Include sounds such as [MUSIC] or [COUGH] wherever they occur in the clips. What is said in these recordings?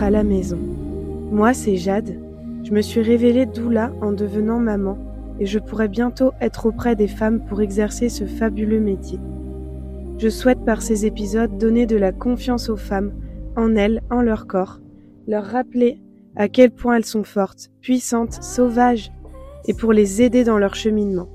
À la maison. Moi, c'est Jade. Je me suis révélée doula en devenant maman et je pourrais bientôt être auprès des femmes pour exercer ce fabuleux métier. Je souhaite par ces épisodes donner de la confiance aux femmes, en elles, en leur corps, leur rappeler à quel point elles sont fortes, puissantes, sauvages, et pour les aider dans leur cheminement.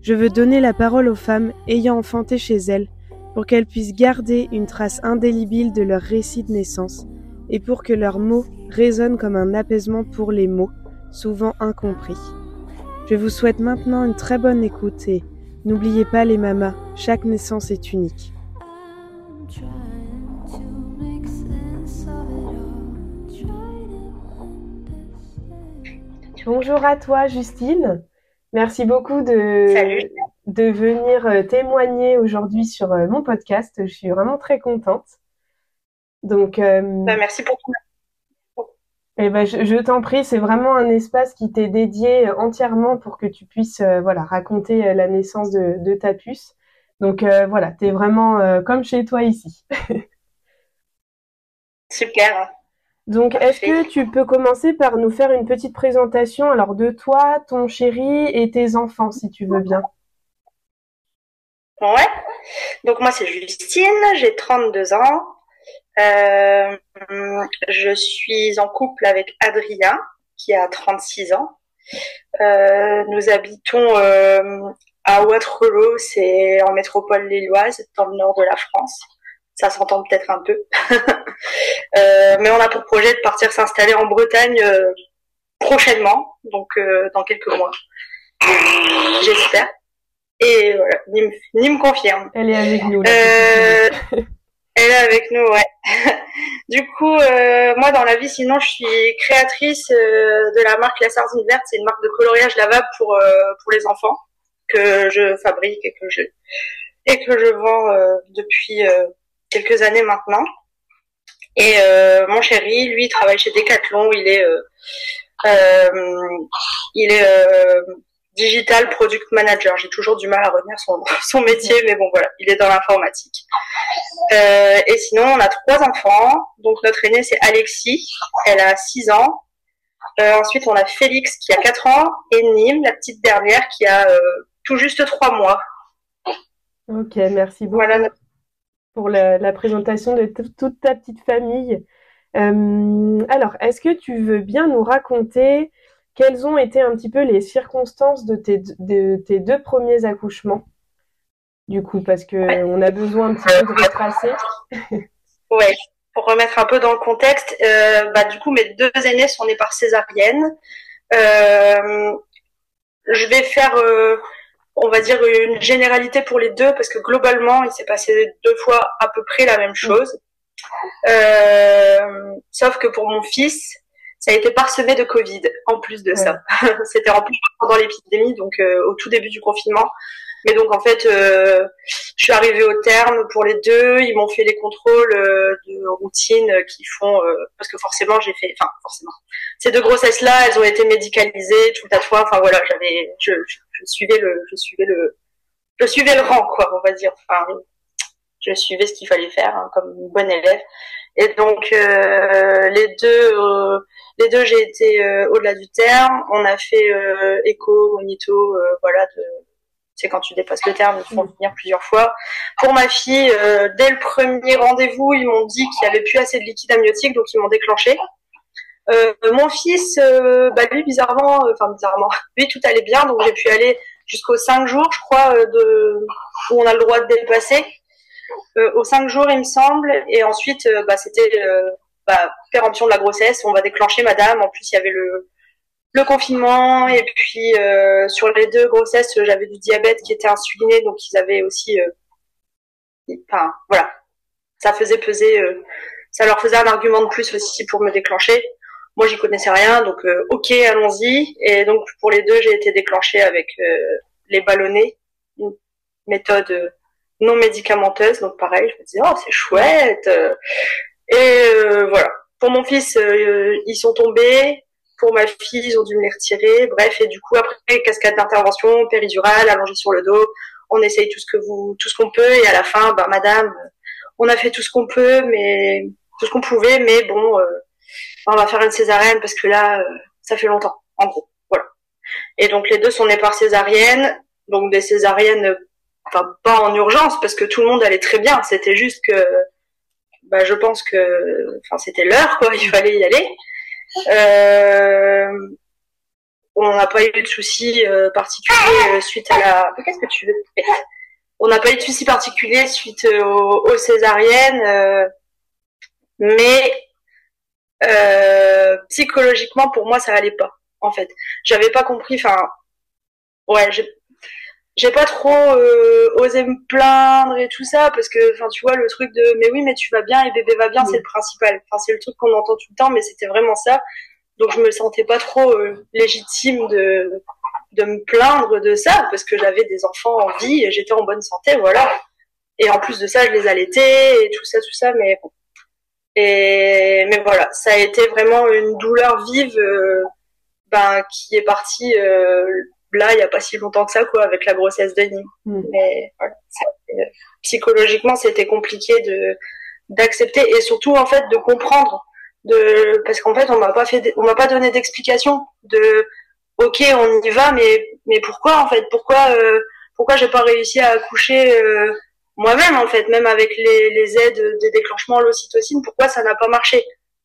Je veux donner la parole aux femmes ayant enfanté chez elles pour qu'elles puissent garder une trace indélébile de leur récit de naissance et pour que leurs mots résonnent comme un apaisement pour les mots, souvent incompris. Je vous souhaite maintenant une très bonne écoute et n'oubliez pas les mamas, chaque naissance est unique. Bonjour à toi Justine. Merci beaucoup de, de venir euh, témoigner aujourd'hui sur euh, mon podcast. Je suis vraiment très contente. Donc, euh, bah, merci pour tout. Eh ben, je, t'en prie, c'est vraiment un espace qui t'est dédié entièrement pour que tu puisses voilà raconter la naissance de, de ta puce. Donc voilà, t'es vraiment comme chez toi ici. [LAUGHS] Super. Donc, est-ce que tu peux commencer par nous faire une petite présentation alors de toi, ton chéri et tes enfants, si tu veux bien? Ouais. Donc moi c'est Justine, j'ai 32 ans. Euh, je suis en couple avec Adrien qui a 36 ans. Euh, nous habitons euh, à Waterloo, c'est en métropole lilloise, dans le nord de la France. Ça s'entend peut-être un peu. [LAUGHS] mais on a pour projet de partir s'installer en Bretagne prochainement, donc dans quelques mois. J'espère. Et voilà, Nim, confirme. Elle est avec nous. Euh, [LAUGHS] elle est avec nous, ouais. [LAUGHS] du coup, euh, moi dans la vie, sinon, je suis créatrice euh, de la marque La Sardine Verte. C'est une marque de coloriage lavable pour pour les enfants que je fabrique et que je et que je vends depuis quelques années maintenant. Et mon chéri, lui, travaille chez Decathlon. Il est il est digital product manager. J'ai toujours du mal à retenir son, [LAUGHS] son métier, mais bon voilà, il est dans l'informatique. Euh, et sinon, on a trois enfants. Donc notre aîné c'est Alexis, elle a 6 ans. Euh, ensuite, on a Félix qui a 4 ans et Nîmes, la petite dernière, qui a euh, tout juste 3 mois. Ok, merci beaucoup voilà. pour la, la, présentation de toute ta petite famille. Euh, alors, est-ce que tu veux bien nous raconter quelles ont été un petit peu les circonstances de tes, de tes deux premiers accouchements? Du coup, parce que on a besoin un petit peu de retracer. [LAUGHS] ouais, pour remettre un peu dans le contexte, euh, bah, du coup, mes deux aînés sont nés par césarienne. Euh, je vais faire, euh, on va dire, une généralité pour les deux, parce que globalement, il s'est passé deux fois à peu près la même chose. Euh, sauf que pour mon fils, ça a été parsemé de Covid en plus de ça. [LAUGHS] C'était en plus pendant l'épidémie, donc euh, au tout début du confinement. Mais donc en fait, euh, je suis arrivée au terme pour les deux. Ils m'ont fait les contrôles euh, de routine qui font parce que forcément j'ai fait, enfin forcément, ces deux grossesses-là, elles ont été médicalisées tout à fois. Enfin voilà, j'avais, je, je, suivais le, je suivais le, je suivais le rang quoi, on va dire. Enfin, je suivais ce qu'il fallait faire hein, comme une bonne élève. Et donc les deux les deux, j'ai été euh, au-delà du terme. On a fait euh, écho, monito, euh, voilà. C'est quand tu dépasses le terme, ils font venir plusieurs fois. Pour ma fille, dès le premier rendez-vous, ils m'ont dit qu'il y avait plus assez de liquide amniotique, donc ils m'ont déclenché. mon fils, bah lui bizarrement, enfin bizarrement, [LAUGHS] lui tout allait bien, donc j'ai pu aller jusqu'aux 5 jours, je crois, de où on a le droit de dépasser. Aux 5 jours, il me semble, et ensuite, bah, c'était bah, péremption de la grossesse, on va déclencher madame. En plus, il y avait le, le confinement. Et puis euh, sur les deux grossesses, j'avais du diabète qui était insuliné, donc ils avaient aussi, euh, enfin voilà, ça faisait peser, euh, ça leur faisait un argument de plus aussi pour me déclencher. Moi, j'y connaissais rien, donc ok, allons-y. Et donc pour les deux, j'ai été déclenchée avec les ballonnés, une méthode non médicamenteuse, donc pareil, je me disais oh c'est chouette. Et euh, voilà. Pour mon fils, euh, ils sont tombés. Pour ma fille, ils ont dû me les retirer. Bref, et du coup, après, cascade d'intervention, péridurale, allongée sur le dos. On essaye tout ce que vous, tout ce qu'on peut. Et à la fin, bah, madame, on a fait tout ce qu'on peut, mais tout ce qu'on pouvait, mais bon, on va faire une césarienne parce que là, ça fait longtemps, en gros. Voilà. Et donc les deux sont nés par césarienne, donc des césariennes, enfin pas en urgence parce que tout le monde allait très bien. C'était juste que, bah, je pense que, enfin c'était l'heure quoi, [LAUGHS] il fallait y aller. Euh, on n'a pas eu de soucis euh, particuliers euh, suite à la. Qu'est-ce que tu veux On n'a pas eu de soucis particuliers suite aux, aux césariennes, mais psychologiquement pour moi ça allait pas en fait. J'avais pas compris. Enfin, ouais, j'ai pas trop osé me plaindre et tout ça parce que enfin tu vois le truc de mais oui mais tu vas bien et bébé va bien c'est le principal enfin c'est le truc qu'on entend tout le temps mais c'était vraiment ça donc je me sentais pas trop euh, légitime de de me plaindre de ça parce que j'avais des enfants en vie et j'étais en bonne santé, voilà. Et en plus de ça, je les allaitais et tout ça, tout ça, mais bon. Et mais voilà, ça a été vraiment une douleur vive, euh, ben qui est partie euh, là il y a pas si longtemps que ça quoi, avec la grossesse de Nîmes. Mm. Mais voilà, psychologiquement, c'était compliqué de d'accepter et surtout en fait de comprendre de parce qu'en fait on m'a pas fait on m'a pas donné d'explication de ok on y va mais mais pourquoi en fait? Pourquoi euh, pourquoi j'ai pas réussi à accoucher euh, moi-même en fait? Même avec les, les aides des déclenchements l'ocytocine pourquoi ça n'a pas marché?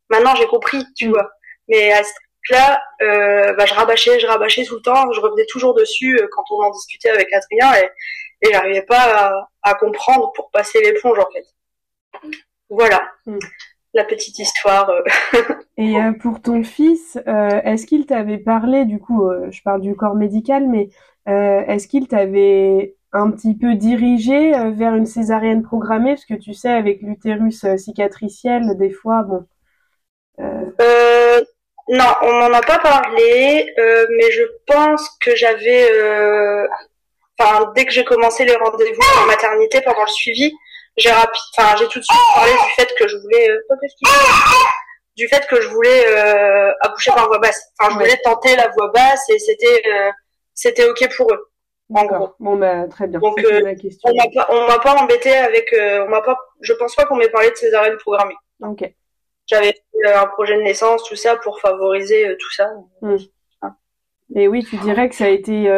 Maintenant j'ai compris tu mm. vois mais à là euh, bah, je rabâchais je rabâchais tout le temps je revenais toujours dessus euh, quand on en discutait avec Adrien et, et j'arrivais pas à, à, comprendre pour passer l'éponge en fait voilà mm la petite histoire. Euh. [LAUGHS] Et euh, pour ton fils, euh, est-ce qu'il t'avait parlé, du coup, je parle du corps médical, mais est-ce qu'il t'avait un petit peu dirigé vers une césarienne programmée? Parce que tu sais, avec l'utérus cicatriciel, des fois, bon. Non, on n'en a pas parlé, mais je pense que j'avais, enfin, dès que j'ai commencé les rendez-vous en maternité pendant le suivi, j'ai rapide, enfin j'ai tout de suite parlé du fait que je voulais, euh, du fait que je voulais euh, accoucher par voix basse. Enfin, je voulais tenter la voix basse et c'était euh, c'était ok pour eux. En gros. Bon bah très bien. Donc euh, on m'a pas on m'a pas embêté avec on m'a pas je pense pas qu'on m'ait parlé de césarienne programmée. Ok. J'avais fait un projet de naissance tout ça pour favoriser tout ça. Hmm. Et oui, tu dirais que ça a été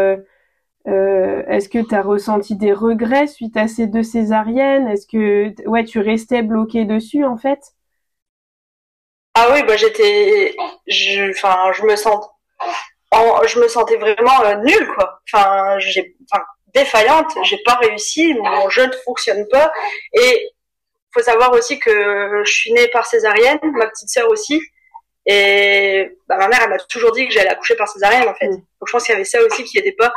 euh, est-ce que tu as ressenti des regrets suite à ces deux césariennes? Est-ce que ouais, tu restais bloqué dessus en fait? Ah oui, bah j'étais je enfin je me sens je me sentais vraiment euh, nulle quoi. Enfin, j'ai enfin défaillante, j'ai pas réussi, mon jeu ne fonctionne pas et faut savoir aussi que je suis née par césarienne, ma petite sœur aussi. Et bah, ma mère, elle m'a toujours dit que j'allais accoucher par césarienne, en fait. Mm. Donc je pense qu'il y avait ça aussi qui n'était pas.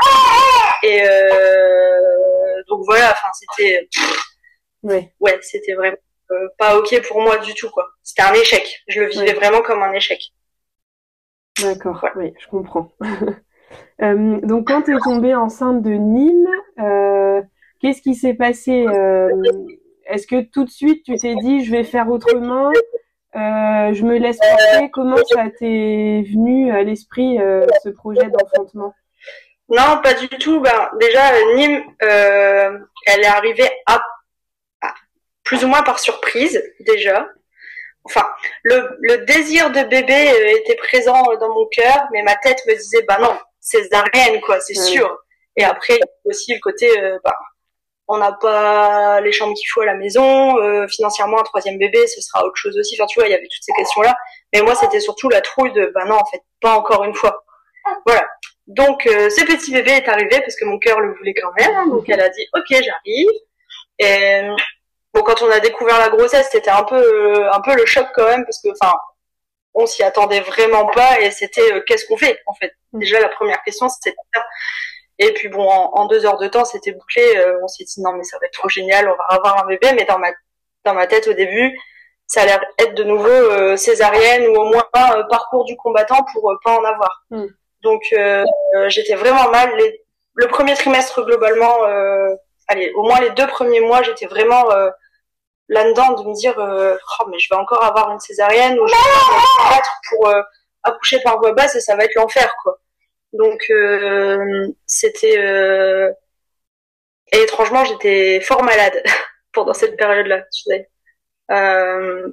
Et euh, donc voilà, enfin c'était. Ouais. Ouais, c'était vraiment euh, pas ok pour moi du tout, quoi. C'était un échec. Je le vivais vraiment comme un échec. D'accord. Oui, je comprends. [LAUGHS] euh, donc quand tu es tombée enceinte de Nîmes, euh, qu'est-ce qui s'est passé Est-ce que tout de suite tu t'es dit je vais faire autrement euh, je me laisse penser comment ça t'est venu à l'esprit euh, ce projet d'enfantement? Non, pas du tout. Ben, déjà, Nîmes, euh, elle est arrivée à, plus ou moins par surprise déjà. Enfin, le, le désir de bébé était présent dans mon cœur, mais ma tête me disait bah non, c'est césarienne quoi, c'est sûr. Et après aussi le côté bah, on n'a pas les chambres qu'il faut à la maison, euh, financièrement un troisième bébé, ce sera autre chose aussi. Enfin, tu vois, il y avait toutes ces questions-là. Mais moi, c'était surtout la trouille de, bah non, en fait, pas encore une fois. Voilà. Donc, euh, ce petit bébé est arrivé parce que mon cœur le voulait quand même. Donc, elle a dit, ok, j'arrive. Et bon, quand on a découvert la grossesse, c'était un peu, un peu le choc quand même parce que, enfin, on s'y attendait vraiment pas et c'était, euh, qu'est-ce qu'on fait en fait? Déjà, la première question, c'était et puis bon, en, deux heures de temps, c'était bouclé. Euh, on s'est dit non mais ça va être trop génial, on va avoir un bébé. Mais dans ma dans ma tête au début, ça allait être de nouveau euh, césarienne ou au moins euh, parcours du combattant pour pas en avoir. Hmm. Donc j'étais vraiment mal. Les, le premier trimestre globalement, allez, au moins les deux premiers mois, j'étais vraiment là-dedans de me dire oh mais je vais encore avoir une césarienne ou je vais être pour accoucher par voie basse et ça va être l'enfer quoi. Donc euh, c'était euh, et étrangement j'étais fort malade [LAUGHS] pendant cette période-là. Tu sais. Euh,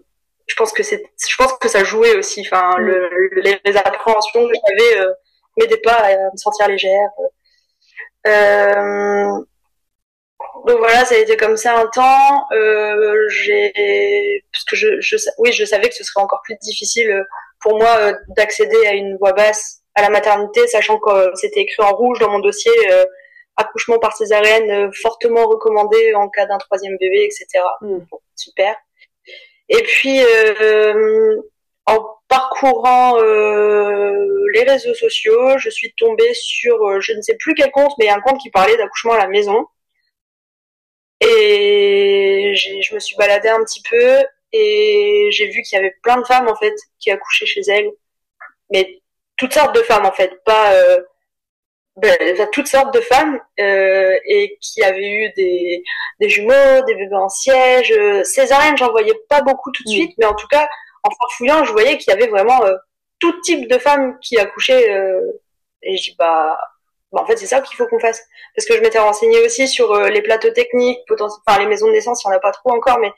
je pense que c'est, je pense que ça jouait aussi. Enfin, mm. le, les, appréhensions que j'avais euh, m'aidaient pas à me sentir légère. Euh, donc voilà, ça a été comme ça un temps. Euh, j'ai, parce que je, je, oui, je savais que ce serait encore plus difficile pour moi d'accéder à une voix basse à la maternité, sachant que c'était écrit en rouge dans mon dossier euh, accouchement par césarienne euh, fortement recommandé en cas d'un troisième bébé, etc. Mm. super. Et puis en parcourant les réseaux sociaux, je suis tombée sur je ne sais plus quel compte, mais un compte qui parlait d'accouchement à la maison. Et je me suis baladée un petit peu et j'ai vu qu'il y avait plein de femmes en fait qui accouchaient chez elles, mais toutes sortes de femmes en fait, pas euh, ben, toutes sortes de femmes euh, et qui avaient eu des, des jumeaux, des bébés en siège, euh, césarienne, j'en voyais pas beaucoup tout de suite, mais en tout cas en farfouillant, je voyais qu'il y avait vraiment euh, tout type de femmes qui accouchaient euh, et je dis bah bah, en fait, c'est ça qu'il faut qu'on fasse. Parce que je m'étais renseignée aussi sur euh, les plateaux techniques, enfin les maisons de naissance, il n'y en a pas trop encore, mais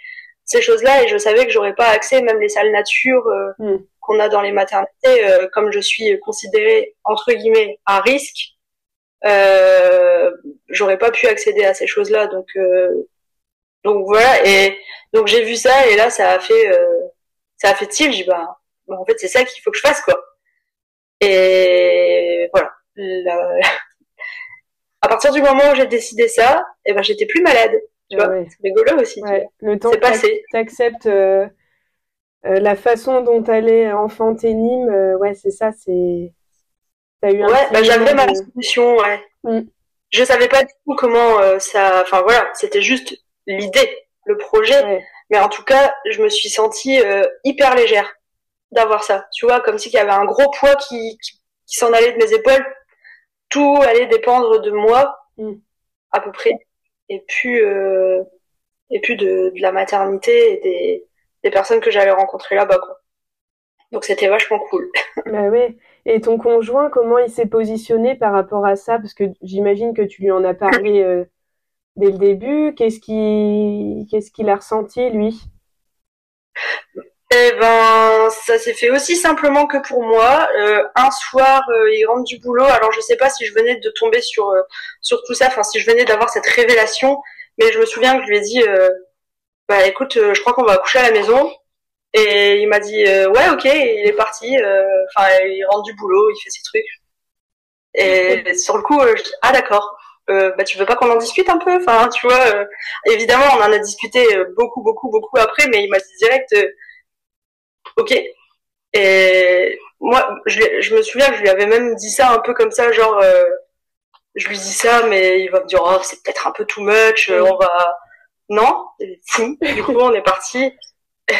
ces choses-là, et je savais que j'aurais pas accès, même les salles nature euh, mm. Qu'on a dans les maternités, euh, comme je suis considérée entre guillemets à risque, euh, j'aurais pas pu accéder à ces choses-là. Donc, donc voilà. Et donc j'ai vu ça, et là, ça a fait, ça a fait tilt. J'ai bah, bah, en fait, c'est ça qu'il faut que je fasse, quoi. Et voilà [LAUGHS] à partir du moment où j'ai décidé ça, et eh ben j'étais plus malade. Tu vois, c'est rigolo aussi. Le temps passé. T'acceptes euh, euh, la façon dont allait enfanter Nîmes, euh, ouais, c'est ça, c'est. T'as eu un ouais, bah, j'avais ma solution, ouais. Mm. Je savais pas du tout comment ça. Enfin voilà, c'était juste l'idée, le projet. Mais en tout cas, je me suis sentie hyper légère d'avoir ça. Tu vois, comme s'il y avait un gros poids qui, qui s'en allait de mes épaules tout allait dépendre de moi mm. à peu près et puis euh, et puis de, de, la maternité et des, des personnes que j'allais rencontrer là-bas quoi. Donc c'était vachement cool. [LAUGHS] bah ouais. Et ton conjoint, comment il s'est positionné par rapport à ça? Parce que j'imagine que tu lui en as parlé [LAUGHS] euh, dès le début. Qu'est-ce qu'il qu'est-ce qu'il a ressenti lui? Eh ben, ça s'est fait aussi simplement que pour moi. Euh, un soir, euh, il rentre du boulot. Alors, je sais pas si je venais de tomber sur euh, sur tout ça, enfin si je venais d'avoir cette révélation, mais je me souviens que je lui ai dit, bah écoute, je crois qu'on va coucher à la maison. Et il m'a dit, ouais, ok. il est parti. Enfin, il rentre du boulot, il fait ses trucs. Et sur le coup, je dis, ah d'accord. bah tu veux pas qu'on en discute un peu? Enfin, tu vois. évidemment, on en a discuté beaucoup, beaucoup, beaucoup après, mais il m'a dit direct ok. Et moi, je, me souviens que je lui avais même dit ça un peu comme ça, genre, euh, je lui dis ça, mais il va me dire, oh, c'est peut-être un peu too much, euh, on va, non, fou. Du coup, on est parti. [LAUGHS]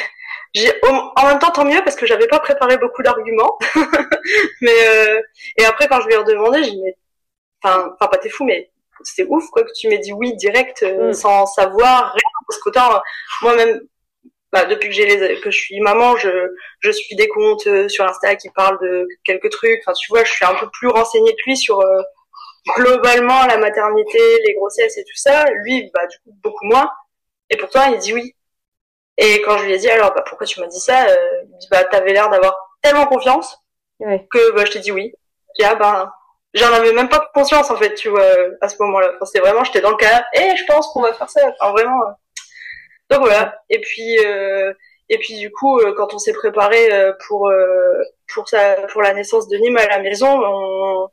J'ai, en même temps, tant mieux parce que j'avais pas préparé beaucoup d'arguments. [LAUGHS] mais euh, et après, quand je lui ai redemandé, j'ai dit, enfin, enfin, pas t'es fou, mais c'est ouf quoi que tu m'aies dit oui direct mm. sans savoir rien parce qu'autant moi-même bah, depuis que j'ai les que je suis maman, je je suis des comptes euh, sur Insta qui parlent de quelques trucs. Enfin, tu vois, je suis un peu plus renseignée que lui sur euh, globalement la maternité, les grossesses et tout ça. Lui, bah du coup beaucoup moins. Et pourtant, il dit oui. Et quand je lui ai dit alors, bah pourquoi tu m'as dit ça euh, Il dit bah t'avais l'air d'avoir tellement confiance que bah je t'ai dit oui. Et ah ben j'en avais même pas conscience en fait, tu vois, à ce moment-là. Enfin, c'était vraiment, j'étais dans le cas. Et eh, je pense qu'on va faire ça. Enfin, vraiment. Donc voilà. Et puis euh, et puis du coup, euh, quand on s'est préparé euh, pour pour ça pour la naissance de Nîmes à la maison, on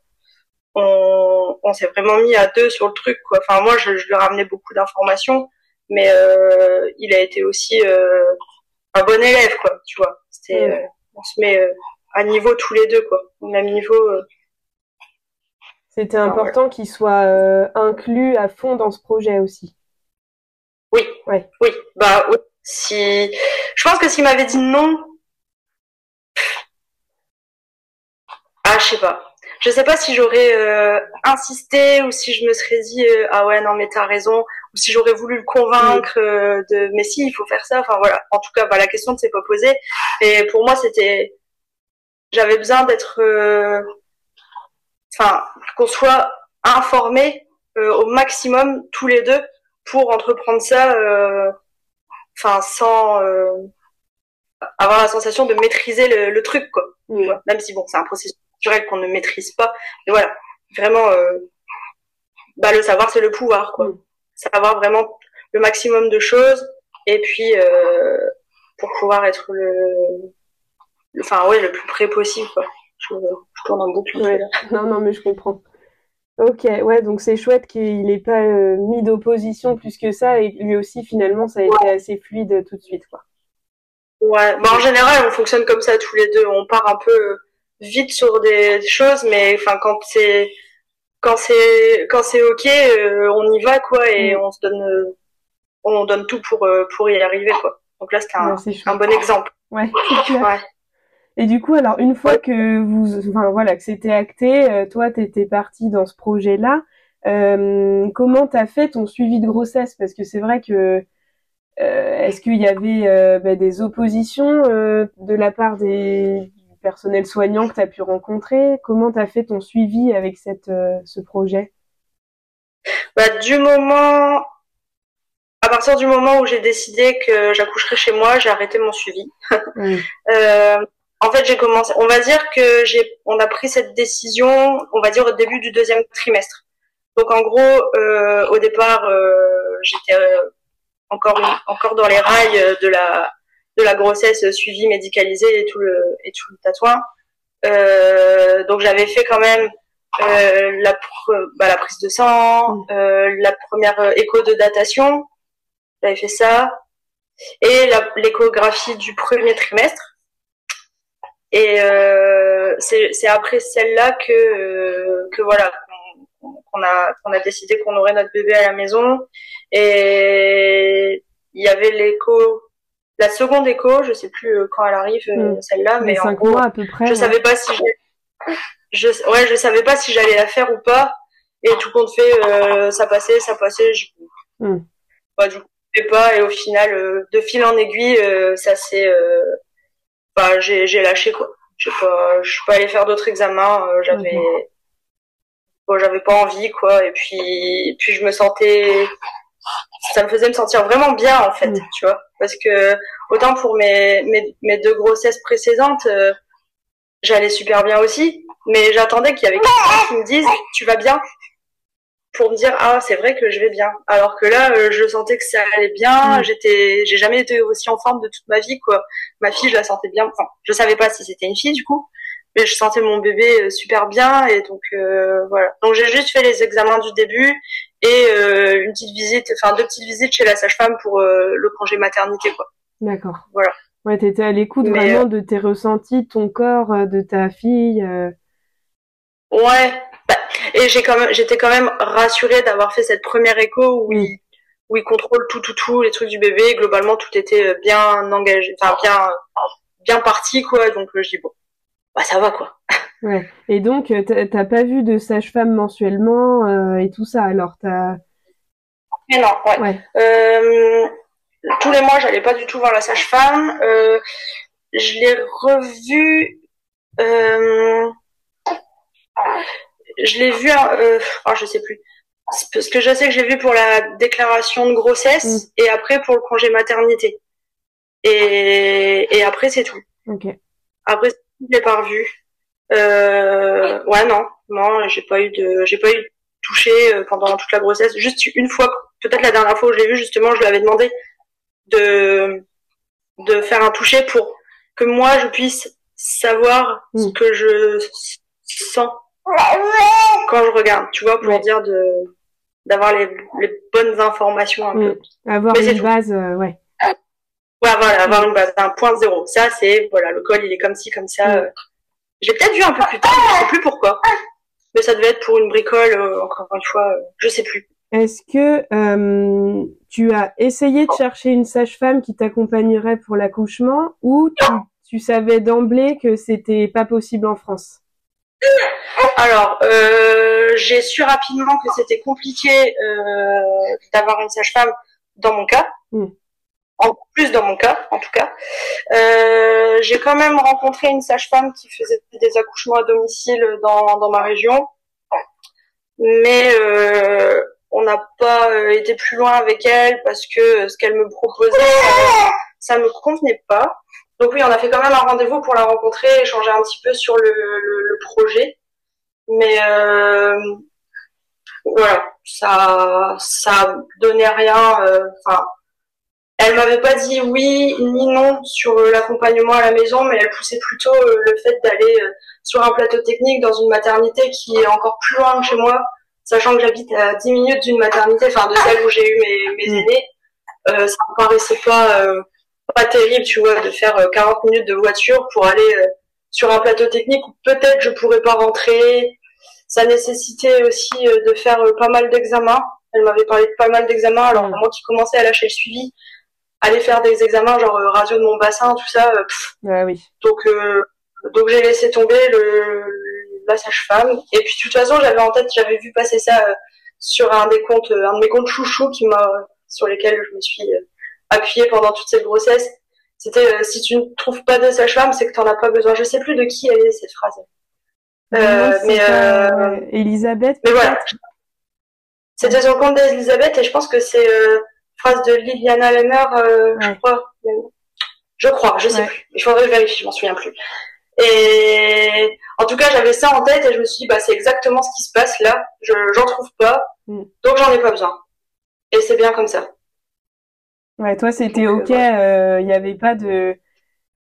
on, on s'est vraiment mis à deux sur le truc quoi. Enfin moi, je, je lui ai ramené beaucoup d'informations, mais il a été aussi un bon élève quoi. Tu vois. C'était on se met à niveau tous les deux quoi. Au même niveau. C'était important qu'il soit inclus à fond dans ce projet aussi. Oui. Oui. Bah oui. Si, je pense que s'il m'avait dit non, ah, je sais pas. Je sais pas si j'aurais euh, insisté ou si je me serais dit euh, ah ouais non mais t'as raison ou si j'aurais voulu le convaincre euh, de mais si il faut faire ça. Enfin voilà. En tout cas, bah, la question ne s'est pas posée. Et pour moi, c'était j'avais besoin d'être, enfin qu'on soit informés au maximum tous les deux pour entreprendre ça, euh, enfin sans, euh, avoir la sensation de maîtriser le, truc, quoi. Même si bon, c'est un processus qu'on ne maîtrise pas. Mais voilà, vraiment, euh, bah, le savoir, c'est le pouvoir, quoi. Savoir vraiment le maximum de choses, et puis euh, pour pouvoir être le, enfin ouais, le plus près possible, quoi. Je, tourne en boucle. Non, non, mais je comprends. Ok, ouais, donc c'est chouette qu'il n'ait pas euh, mis d'opposition plus que ça et lui aussi finalement ça a été assez fluide tout de suite, quoi. Ouais, bah en général on fonctionne comme ça tous les deux, on part un peu vite sur des choses, mais enfin quand c'est quand c'est quand c'est ok, euh, on y va quoi et mm. on se donne euh, on donne tout pour pour y arriver quoi. Donc là c'était un, un, bon exemple. Ouais, [LAUGHS] ouais. Et du coup, alors une fois que vous, enfin voilà, que c'était acté, euh, toi, t'étais partie dans ce projet-là. Euh, comment t'as fait ton suivi de grossesse? Parce que c'est vrai que euh, est-ce qu'il y avait euh, bah, des oppositions de la part des personnel soignant que t'as pu rencontrer Comment t'as fait ton suivi avec cette ce projet? Bah, du moment à partir du moment où j'ai décidé que j'accoucherais chez moi, j'ai arrêté mon suivi. [LAUGHS] euh, en fait, j'ai commencé. On va dire que j'ai, on a pris cette décision, on va dire au début du deuxième trimestre. Donc en gros, euh, au départ, euh, j'étais euh, encore encore dans les rails de la de la grossesse suivie médicalisée et tout le et tout le tatouage. donc j'avais fait quand même la bah, la prise de sang, la première écho de datation. J'avais fait ça et l'échographie du premier trimestre. Et euh, c'est après celle-là que euh, que voilà qu'on a qu'on a décidé qu'on aurait notre bébé à la maison. Et il y avait l'écho, la seconde écho, je sais plus euh, quand elle arrive hmm. celle-là, mais en gros, à peu près, je savais pas si je ouais je savais pas si j'allais la faire ou pas. Et tout compte fait, ça passait, ça passait. Je... Hmm. Bah, du coup, je pas. Et au final, de fil en aiguille, ça s'est j'ai lâché quoi. Je pas, je suis pas allée faire d'autres examens. Euh, j'avais, j'avais pas envie quoi. Et puis, puis je me sentais, ça me faisait me sentir vraiment bien en fait, tu vois. Parce que autant pour mes mes, mes deux grossesses précédentes, euh, j'allais super bien aussi. Mais j'attendais qu'il y avait quelqu'un qui me dise tu vas bien? pour me dire ah c'est vrai que je vais bien alors que là euh, je sentais que ça allait bien mm. j'étais j'ai jamais été aussi en forme de toute ma vie quoi ma fille je la sentais bien enfin je savais pas si c'était une fille du coup mais je sentais mon bébé euh, super bien et donc euh, voilà donc j'ai juste fait les examens du début et une petite visite enfin deux petites visites chez la sage-femme pour le congé maternité quoi d'accord voilà ouais t'étais à l'écoute vraiment de tes ressentis ton corps de ta fille ouais bah, et j'ai quand même, j'étais quand même rassurée d'avoir fait cette première écho où il, où il contrôle tout, tout, tout, les trucs du bébé. Globalement, tout était euh, bien engagé, enfin bien, bien parti, quoi. Donc euh, je dis bon, bah ça va, quoi. [LAUGHS] Ouais. Et donc, euh, t'as pas vu de sage-femme mensuellement euh, et tout ça, alors t'as. Mais non, ouais. ouais. Euh, tous les mois, j'allais pas du tout voir la sage-femme. Euh, je l'ai revue. Euh, je l'ai vu, euh, oh, je sais plus. Parce que je sais que j'ai vu pour la déclaration de grossesse mm. et après pour le congé maternité. Et, et après, c'est tout. Okay. Après, je l'ai pas revu. Euh, ouais, non, non, j'ai pas eu de, j'ai pas eu touché euh, pendant toute la grossesse. Juste une fois, peut-être la dernière fois où je l'ai vu, justement, je lui avais demandé de, de faire un toucher pour que moi je puisse savoir ce mm. que je sens quand je regarde, tu vois, pour dire de d'avoir les, les, bonnes informations un peu. Avoir une base, euh, ouais. Ouais, voilà, avoir une base, un point zéro. Ça, c'est, voilà, le col, il est comme ci, comme ça. Euh. J'ai peut-être vu un peu plus tard, je sais plus pourquoi. Mais ça devait être pour une bricole, euh, encore une fois, je sais plus. Est-ce que euh, tu as essayé de chercher une sage-femme qui t'accompagnerait pour l'accouchement ou tu, tu savais d'emblée que c'était pas possible en France? Alors, euh, j'ai su rapidement que c'était compliqué euh, d'avoir une sage-femme dans mon cas. Hmm. En plus dans mon cas, en tout cas. Euh, j'ai quand même rencontré une sage-femme qui faisait des accouchements à domicile dans, dans ma région. Mais on n'a pas été plus loin avec elle parce que ce qu'elle me proposait, ça me convenait pas. Donc oui, on a fait quand même un rendez-vous pour la rencontrer, échanger un petit peu sur le, le, projet. Mais euh, voilà, ça ça donnait rien. Euh, enfin, elle m'avait pas dit oui ni non sur l'accompagnement à la maison, mais elle poussait plutôt euh, le fait d'aller sur un plateau technique dans une maternité qui est encore plus loin que chez moi, sachant que j'habite à 10 minutes d'une maternité, enfin de celle où j'ai eu mes, mes mm. aînés. Euh, ça me paraissait pas pas terrible, tu vois, de faire 40 euh, minutes de voiture pour aller euh, sur un plateau technique où peut-être je pourrais pas rentrer. Ça nécessitait aussi euh, de faire pas mal d'examens. Elle m'avait parlé de pas mal d'examens. Alors mm. moi qui commençais à lâcher le suivi, aller faire des examens genre radio de mon bassin, tout ça. oui. Donc donc j'ai laissé tomber le la sage-femme. Et puis de toute façon j'avais en tête, j'avais vu passer ça sur un des comptes, un de mes comptes chouchou qui m'a sur lesquels je me suis appuyé pendant toute cette grossesse. C'était euh, si tu ne trouves pas de sage-femme, c'est que tu n'en as pas besoin. Je sais plus de qui elle est cette phrase. Euh, mais euh, Elisabeth. Mais voilà. C'était sur le compte d'Elisabeth et je pense que c'est euh, phrase de Liliana Lemmer, je crois. Je crois, je sais plus. Il faudrait que je vérifie, je m'en souviens plus. Et en tout cas, j'avais ça en tête et je me suis dit, bah, c'est exactement ce qui se passe là. Je j'en trouve pas, mm. donc j'en ai pas besoin. Et c'est bien comme ça. Ouais, toi, c'était ok. Il euh, n'y avait pas de,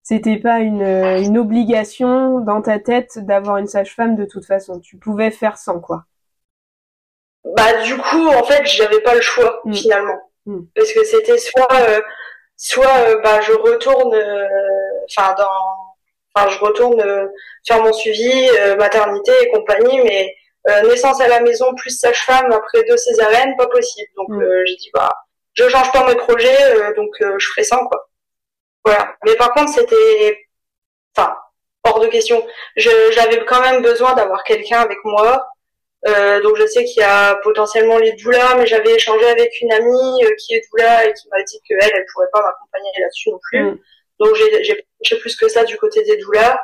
c'était pas une, une obligation dans ta tête d'avoir une sage-femme de toute façon. Tu pouvais faire sans quoi. Bah du coup, en fait, j'avais pas le choix mm. finalement, mm. parce que c'était soit, euh, soit euh, bah je retourne, enfin dans, enfin je retourne faire mon suivi maternité et compagnie, mais naissance à la maison plus sage-femme après deux césariennes, pas possible. Donc mm. j'ai dit bah je change pas mes projets, euh, donc euh, je ferai ça, quoi. Voilà. Mais par contre, c'était, enfin, hors de question. J'avais quand même besoin d'avoir quelqu'un avec moi. Euh, donc je sais qu'il y a potentiellement les doulas, mais j'avais échangé avec une amie qui est doula et qui m'a dit qu'elle, elle, pourrait pas m'accompagner là-dessus non plus. Mm. Donc j'ai j'ai plus que ça du côté des doulas.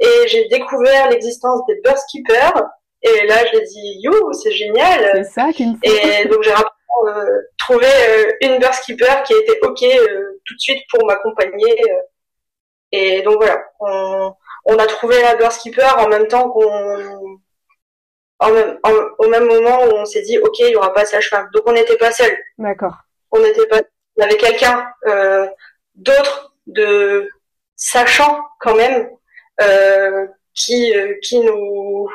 Et j'ai découvert l'existence des birth keepers. Et là, j'ai dit, you, c'est génial. C'est ça qui Et donc j'ai euh, trouver euh, une burst keeper qui était ok euh, tout de suite pour m'accompagner. et donc voilà, on, on a trouvé la burst keeper en même temps qu'on en même, au même moment où on s'est dit ok il y aura pas sage-femme. Donc on n'était pas seul d'accord. On n'était pas on avait quelqu'un euh, d'autre de sachant quand même euh, qui qui nous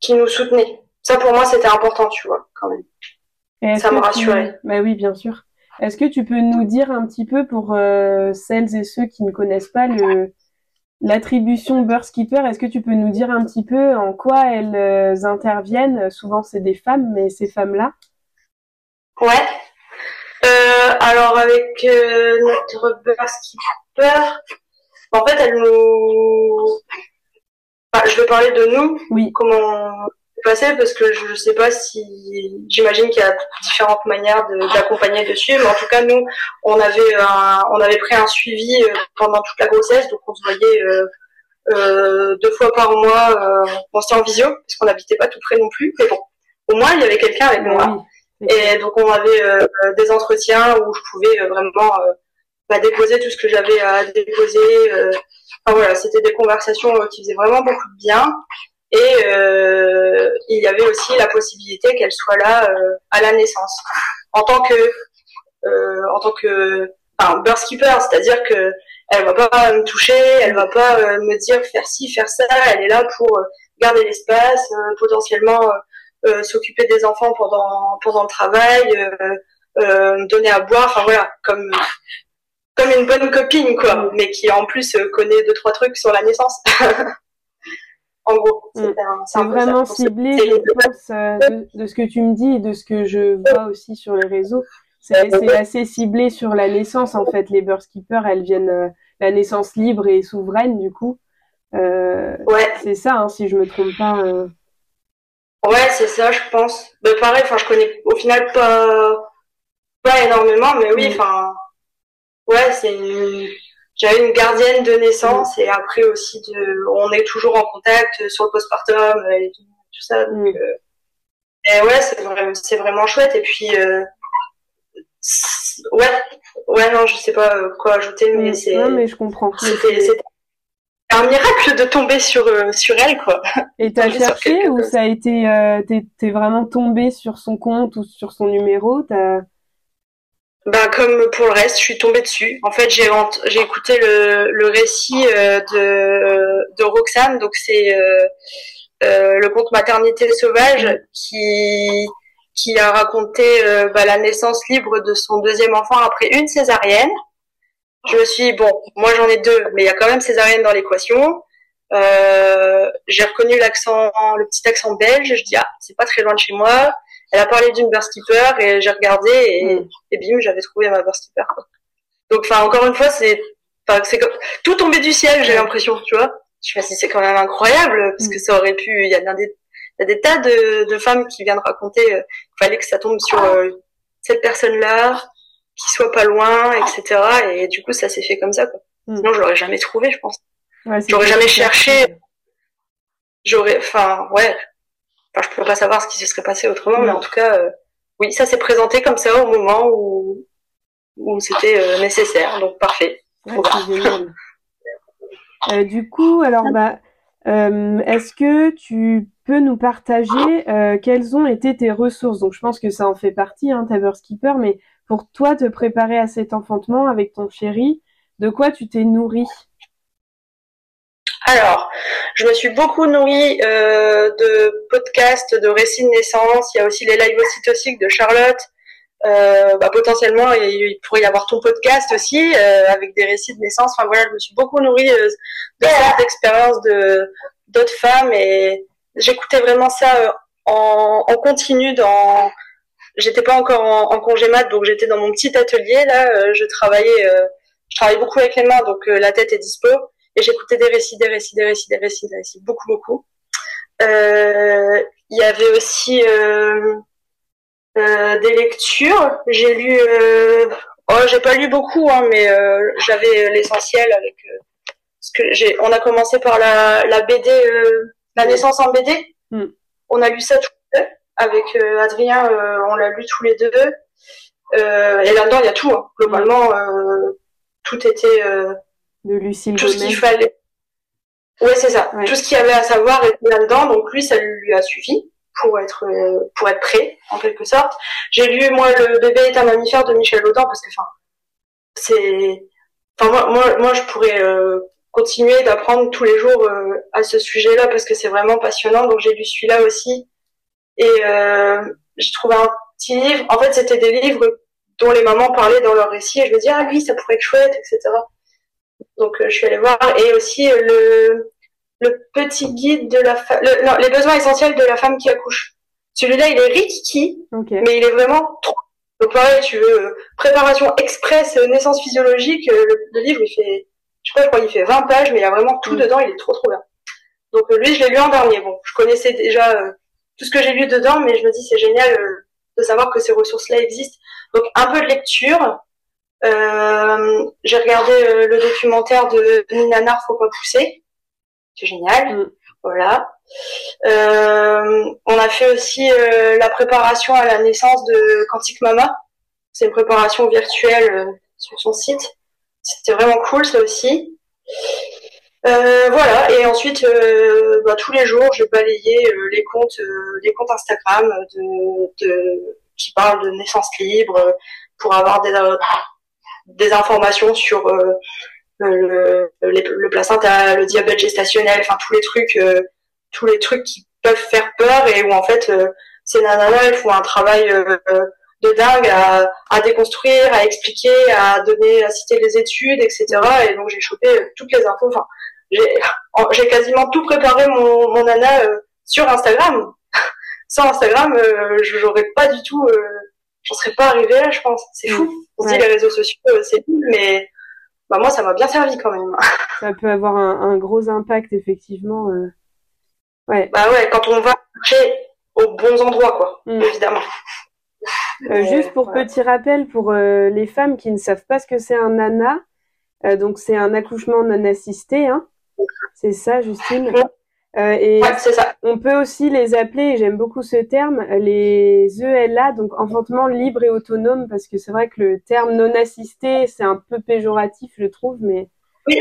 qui nous soutenait. Ça pour moi c'était important tu vois quand même. Ça me rassurait. Bah oui, bien sûr. Est-ce que tu peux nous dire un petit peu pour euh, celles et ceux qui ne connaissent pas le l'attribution Birth Keeper, est-ce que tu peux nous dire un petit peu en quoi elles euh, interviennent? Souvent c'est des femmes, mais ces femmes-là? Ouais. Euh, alors avec notre Birth Keeper, en fait elle nous... je vais parler de nous. Oui. Comment passer parce que je ne sais pas si j'imagine qu'il y a différentes manières d'accompagner dessus mais en tout cas nous on avait un, on avait pris un suivi euh, pendant toute la grossesse donc on se voyait euh, euh, deux fois par mois on s'était en visio parce qu'on n'habitait pas tout près non plus mais bon au moins il y avait quelqu'un avec moi. Et donc on avait des entretiens où je pouvais vraiment bah, déposer tout ce que j'avais à déposer enfin voilà c'était des conversations qui faisaient vraiment beaucoup de bien et euh, il y avait aussi la possibilité qu'elle soit là euh, à la naissance, en tant que, euh, en tant que, enfin, birth c'est-à-dire que elle va pas me toucher, elle va pas me dire faire ci, faire ça. Elle est là pour garder l'espace, potentiellement s'occuper des enfants pendant pendant le travail, donner à boire. Enfin voilà, comme comme une bonne copine quoi, mais qui en plus connaît deux trois trucs sur la naissance. [LAUGHS] en gros. C'est vraiment ciblé, je pense, euh, de, ce que tu me dis et de ce que je vois aussi sur les réseaux. C'est assez ciblé sur la naissance, en fait. Les birth keepers, elles viennent euh, la naissance libre et souveraine, du coup. Euh, ouais. C'est ça, hein, si je me trompe pas. Euh... Ouais, c'est ça, je pense. Mais pareil, enfin, je connais au final pas, pas énormément, mais oui, mm. enfin, ouais, c'est une j'avais une gardienne de naissance et après aussi de, on est toujours en contact sur le postpartum et tout, ça. Donc, mm. euh, et ouais, c'est vraiment, c'est vraiment chouette. Et puis, euh, ouais, ouais, non, je sais pas quoi ajouter, mais c'est. Non, mais je comprends. C'était un miracle de tomber sur sur elle, quoi. Et t'as cherché ou ça a été, t'es vraiment tombé sur son compte ou sur son numéro, t'as. Bah, comme pour le reste, je suis tombée dessus. En fait, j'ai écouté le, récit de de Roxane, donc c'est euh, le conte Maternité sauvage qui qui a raconté euh, bah, la naissance libre de son deuxième enfant après une césarienne. Je me suis dit, bon, moi j'en ai deux, mais il y a quand même césarienne dans l'équation. Euh, j'ai reconnu l'accent, le petit accent belge. Je dis ah, c'est pas très loin de chez moi. Elle a parlé d'une keeper et j'ai regardé et, mm. et bim, j'avais trouvé ma keeper. Donc, enfin, encore une fois, c'est, c'est tout tombé du ciel. J'ai l'impression, tu vois je me suis c'est quand même incroyable parce que mm. ça aurait pu. Il y a des, il y a des tas de, de femmes qui viennent raconter euh, qu'il fallait que ça tombe sur euh, cette personne-là, qui soit pas loin, etc. Et du coup, ça s'est fait comme ça. Quoi. Mm. Sinon, je l'aurais jamais trouvé, je pense. Ouais, j'aurais jamais cherché. J'aurais, enfin, ouais. Enfin, je peux pas savoir ce qui se serait passé autrement, mais en tout cas, euh, oui, ça s'est présenté comme ça au moment où où c'était nécessaire. Donc parfait. Euh, du coup, alors bah, euh, est-ce que tu peux nous partager euh, quelles ont été tes ressources? Donc, je pense que ça en fait partie, hein, Keeper, mais pour toi, te préparer à cet enfantement avec ton chéri, de quoi tu t'es nourri? Alors, je me suis beaucoup nourrie de podcasts, de récits de naissance. Il y a aussi les live ocytociques de Charlotte. Euh, bah, potentiellement il, pourrait y avoir ton podcast aussi euh, avec des récits de naissance. Enfin voilà, je me suis beaucoup nourrie euh, de cette de d'autres femmes et j'écoutais vraiment ça en, en continu dans j'étais pas encore en, congé mat donc j'étais dans mon petit atelier là je travaillais je travaille beaucoup avec les mains donc la tête est dispo et j'écoutais des récits des récits des récits des récits des récits beaucoup beaucoup il y avait aussi euh, des lectures. J'ai lu, euh, oh, j'ai pas lu beaucoup, hein, mais euh, j'avais l'essentiel avec ce que j'ai. On a commencé par la, la BD, la naissance en BD. Mm. On a lu ça tous les deux avec Adrien. on l'a lu tous les deux. et là-dedans, il y a tout. Hein. Globalement, tout était de Lucille tout ce qu'il fallait. Ouais, c'est ça. Tout ce qu'il y avait à savoir était là-dedans, donc lui, ça lui a suffi pour être euh, pour être prêt en quelque sorte. J'ai lu moi le bébé est un mammifère de Michel Audin parce que enfin c'est enfin moi moi moi je pourrais euh, continuer d'apprendre tous les jours euh, à ce sujet-là parce que c'est vraiment passionnant donc j'ai lu celui-là aussi et j'ai trouvé un petit livre en fait c'était des livres dont les mamans parlaient dans leur récit et je me dis ah lui ça pourrait être chouette etc donc je suis allée voir et aussi le le petit guide de la femme, les besoins essentiels de la femme qui accouche. Celui-là, il est rikiki, mais il est vraiment trop. Donc pareil, tu veux euh, préparation express euh, naissance physiologique, euh, le, livre il fait, je crois, je crois il fait 20 pages, mais il y a vraiment tout mm. dedans, il est trop trop bien. Donc lui, je l'ai lu en dernier. Bon, je connaissais déjà tout ce que j'ai lu dedans, mais je me dis c'est génial de savoir que ces ressources-là existent. Donc un peu de lecture. J'ai regardé le documentaire de Nina Nar, Faut pas pousser c'est génial. Mm. Voilà. Euh, on a fait aussi euh, la préparation à la naissance de Quantique Mama. C'est une préparation virtuelle euh, sur son site. C'était vraiment cool ça aussi. voilà. Et ensuite, bah, tous les jours, je balayais les comptes, les comptes Instagram de, qui parlent de naissance libre pour avoir des, des informations sur le, le, placenta, le diabète gestationnel, enfin tous les trucs, euh, tous les trucs qui peuvent faire peur et où en fait euh, ces nanas elles font un travail euh, de dingue à, à, déconstruire, à expliquer, à donner, à citer les études, etc. Et donc j'ai chopé toutes les infos. Enfin, j'ai quasiment tout préparé mon, mon nana sur Instagram. [LAUGHS] Sans Instagram, j'aurais pas du tout, j'en serais pas arrivée là, je pense. C'est fou. On se dit les réseaux sociaux, c'est cool, mais bah moi ça m'a bien servi quand même. [LAUGHS] ça peut avoir un, gros impact effectivement. Euh... Ouais. Bah ouais, quand on va chercher aux bons endroits quoi, mm. évidemment. Euh, juste pour petit rappel pour euh, les femmes qui ne savent pas ce que c'est un nana, euh, donc c'est un accouchement non assisté, hein. C'est ça, Justine? Et on peut aussi les appeler, j'aime beaucoup ce terme, les ELA, donc enfantement libre et autonome, parce que c'est vrai que le terme non assisté, c'est un peu péjoratif, je trouve, mais. Oui,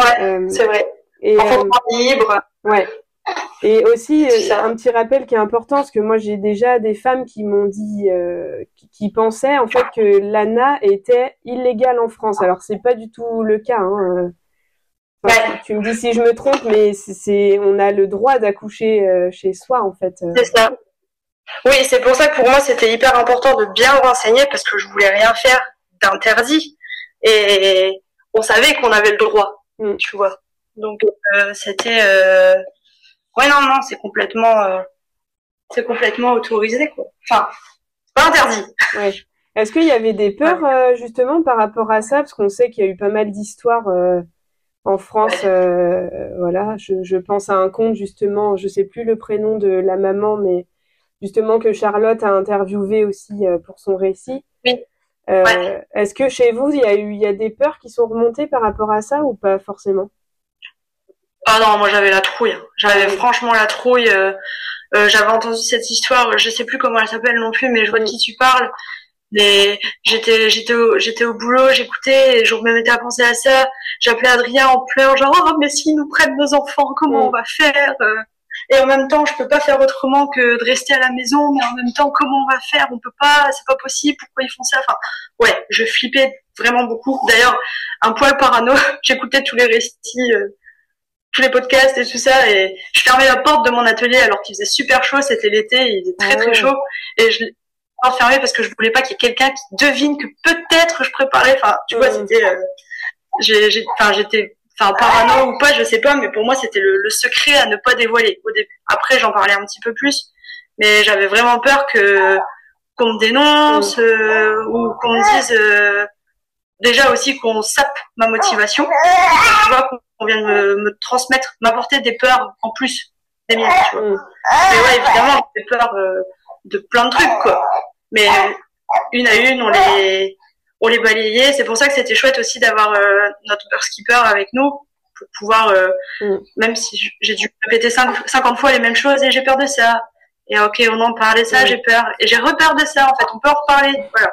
ouais, c'est vrai. Et, enfantement libre. Ouais. Et aussi euh, un petit rappel qui est important, parce que moi j'ai déjà des femmes qui m'ont dit, euh, qui, pensaient en fait que l'ANA était illégale en France. Alors c'est pas du tout le cas. Hein. Euh. Tu me dis si je me trompe, mais c'est, on a le droit d'accoucher chez soi en fait. C'est ça. Oui, c'est pour ça que pour moi c'était hyper important de bien renseigner parce que je voulais rien faire d'interdit et on savait qu'on avait le droit, mm. tu vois. Donc c'était Ouais, non, non, c'est complètement, euh, c'est complètement autorisé, quoi. Enfin, c'est pas interdit. Ouais. Est-ce qu'il y avait des peurs euh, justement par rapport à ça, parce qu'on sait qu'il y a eu pas mal d'histoires euh, en France. voilà, je, je, pense à un conte justement, je sais plus le prénom de la maman, mais justement que Charlotte a interviewé aussi pour son récit. Oui. Est-ce que chez vous il y a eu, il y a des peurs qui sont remontées par rapport à ça ou pas forcément? Ah non, moi j'avais la trouille. J'avais franchement la trouille. Euh, euh, j'avais entendu cette histoire, je sais plus comment elle s'appelle non plus, mais je vois de qui tu parles. Mais j'étais j'étais au, j'étais au boulot, j'écoutais, et je me mettais à penser à ça. J'appelais Adrien en pleurs, genre oh, mais s'ils nous prennent nos enfants, comment on va faire euh? Et en même temps, je peux pas faire autrement que de rester à la maison, mais en même temps, comment on va faire? On peut pas, c'est pas possible. Pourquoi ils font ça? Enfin, ouais, je flippais vraiment beaucoup. D'ailleurs, un poil parano, [LAUGHS] j'écoutais tous les récits tous les podcasts et tout ça et je fermais la porte de mon atelier alors qu'il faisait super chaud c'était l'été il faisait très très ah chaud et je l'ai fermé parce que je voulais pas qu'il y ait quelqu'un qui devine que peut-être je préparais. Enfin tu vois c'était euh, j'ai enfin j'étais enfin parano ou pas je sais pas mais pour moi c'était le, secret à ne pas dévoiler au début. Après j'en parlais un petit peu plus mais j'avais vraiment peur que qu'on me dénonce euh, ou qu'on me dise euh, déjà aussi qu'on sape ma motivation. Tu vois on vient de me, transmettre, m'apporter des peurs en plus des miennes, tu vois. Mais ouais, évidemment, j'ai peur euh, de plein de trucs, quoi. Mais une à une, on les, on les balayait. C'est pour ça que c'était chouette aussi d'avoir euh, notre keeper avec nous pour pouvoir, euh, mm. même si j'ai dû répéter 50 fois les mêmes choses et j'ai peur de ça. Et ok, on en parlait ça, j'ai peur. Et j'ai repeur de ça, en fait. On peut en reparler. Voilà.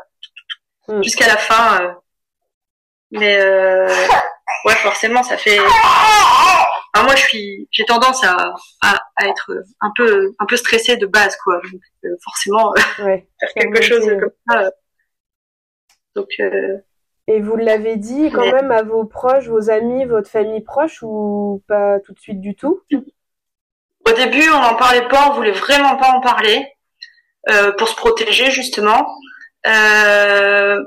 Mm. Jusqu'à la fin. mais ouais, forcément, ça fait. [LAUGHS] Moi, je suis, j'ai tendance à, à, être un peu, un peu stressée de base, quoi. Donc, euh, forcément, ouais, [LAUGHS] faire quelque chose comme ça. Euh, donc. Euh... Et vous l'avez dit quand même à vos proches, vos amis, votre famille proche ou pas tout de suite du tout? Au début, on n'en parlait pas, on voulait vraiment pas en parler euh, pour se protéger justement. Euh,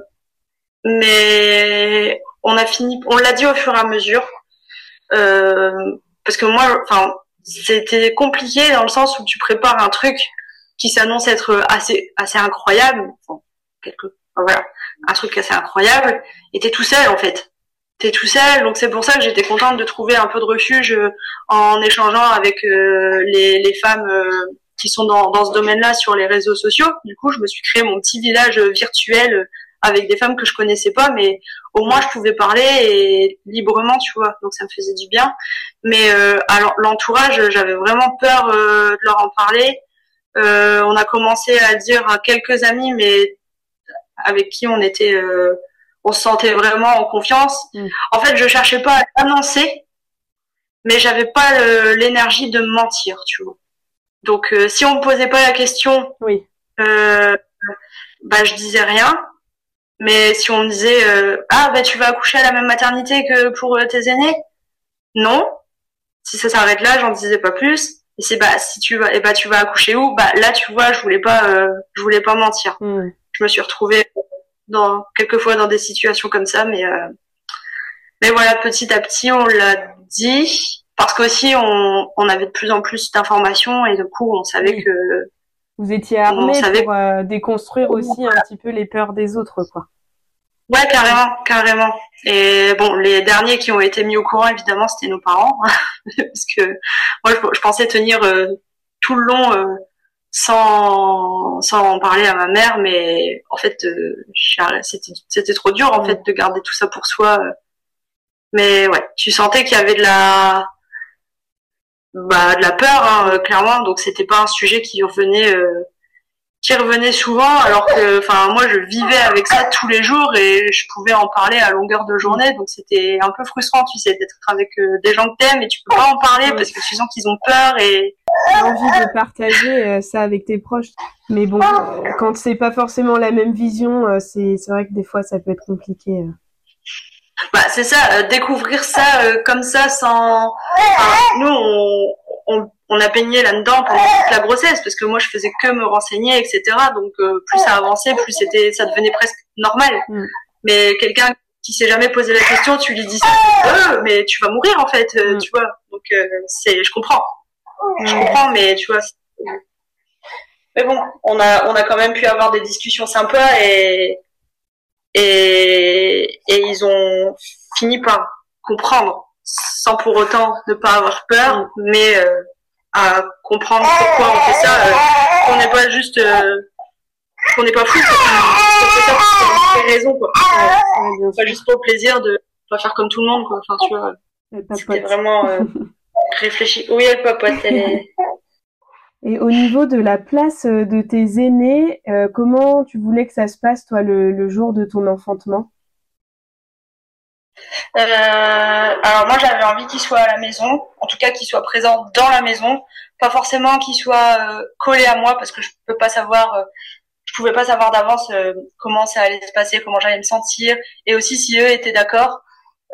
mais on a fini, on l'a dit au fur et à mesure, euh, parce que moi, enfin, c'était compliqué dans le sens où tu prépares un truc qui s'annonce être assez assez incroyable, quelque, voilà, un truc assez incroyable, et t'es tout seul en fait. T'es tout seul, donc c'est pour ça que j'étais contente de trouver un peu de refuge en échangeant avec euh, les, femmes euh, qui sont dans, dans ce domaine-là sur les réseaux sociaux. Du coup, je me suis créé mon petit village virtuel avec des femmes que je connaissais pas, mais au moins je pouvais parler et librement, tu vois. Donc ça me faisait du bien. Mais euh, alors l'entourage, j'avais vraiment peur euh, de leur en parler. Euh, on a commencé à dire à quelques amis, mais avec qui on était, euh, on se sentait vraiment en confiance. Mm. En fait, je cherchais pas à annoncer, mais j'avais pas l'énergie de mentir, tu vois. Donc si on me posait pas la question, oui. bah je disais rien mais si on me disait euh, ah bah tu vas accoucher à la même maternité que pour euh, tes aînés, non. Si ça s'arrête là, j'en disais pas plus. Et c'est bah si tu vas et bah tu vas accoucher où? Bah là tu vois, je voulais pas euh, je voulais pas mentir. Je me suis retrouvée dans quelquefois dans des situations comme ça, mais mais voilà petit à petit on l'a dit parce qu'aussi on, on avait de plus en plus d'informations et du coup on savait que vous étiez armé pour euh, déconstruire aussi un petit peu les peurs des autres, quoi. Ouais, carrément, carrément. Et bon, les derniers qui ont été mis au courant, évidemment, c'était nos parents, [LAUGHS] parce que moi, je, pensais tenir euh, tout le long euh, sans sans en parler à ma mère, mais en fait, c'était c'était trop dur en mm. fait de garder tout ça pour soi. Mais ouais, tu sentais qu'il y avait de la bah, de la peur, hein, clairement. Donc c'était pas un sujet qui revenait qui revenait souvent alors que enfin moi je vivais avec ça tous les jours et je pouvais en parler à longueur de journée. Donc c'était un peu frustrant tu sais d'être avec euh, des gens que t'aimes et tu peux pas en parler parce que tu sens qu'ils ont peur et envie de partager euh, ça avec tes proches. Mais bon euh, quand c'est pas forcément la même vision c'est c'est vrai que des fois ça peut être compliqué bah c'est ça découvrir ça comme ça sans nous on, on on a baigné là-dedans pendant toute la grossesse parce que moi je faisais que me renseigner etc donc euh, plus ça avançait plus c'était ça devenait presque normal mm. mais quelqu'un qui s'est jamais posé la question tu lui dis ça euh, mais tu vas mourir en fait euh, mm. tu vois donc c'est je comprends je comprends mais tu vois mais bon on a on a quand même pu avoir des discussions sympas et et et ils ont fini par comprendre sans pour autant ne pas avoir peur mm. mais à comprendre pourquoi on fait ça, euh, qu'on n'est pas juste, euh, qu'on n'est pas fou, qu'on fait ça pour des raisons, quoi. pas juste pour le plaisir de pas faire comme tout le monde, quoi. Enfin, tu vois, c'était vraiment euh, [LAUGHS] réfléchi. Oui, elle papote, elle est... Et au niveau de la place de tes aînés, comment tu voulais que ça se passe, toi, le, jour de ton enfantement? Euh, alors moi j'avais envie qu'il soit à la maison, en tout cas qu'il soit présent dans la maison, pas forcément qu'il soit euh, collé à moi parce que je peux pas savoir, euh, je pouvais pas savoir d'avance comment ça allait se passer, comment j'allais me sentir, et aussi si eux étaient d'accord.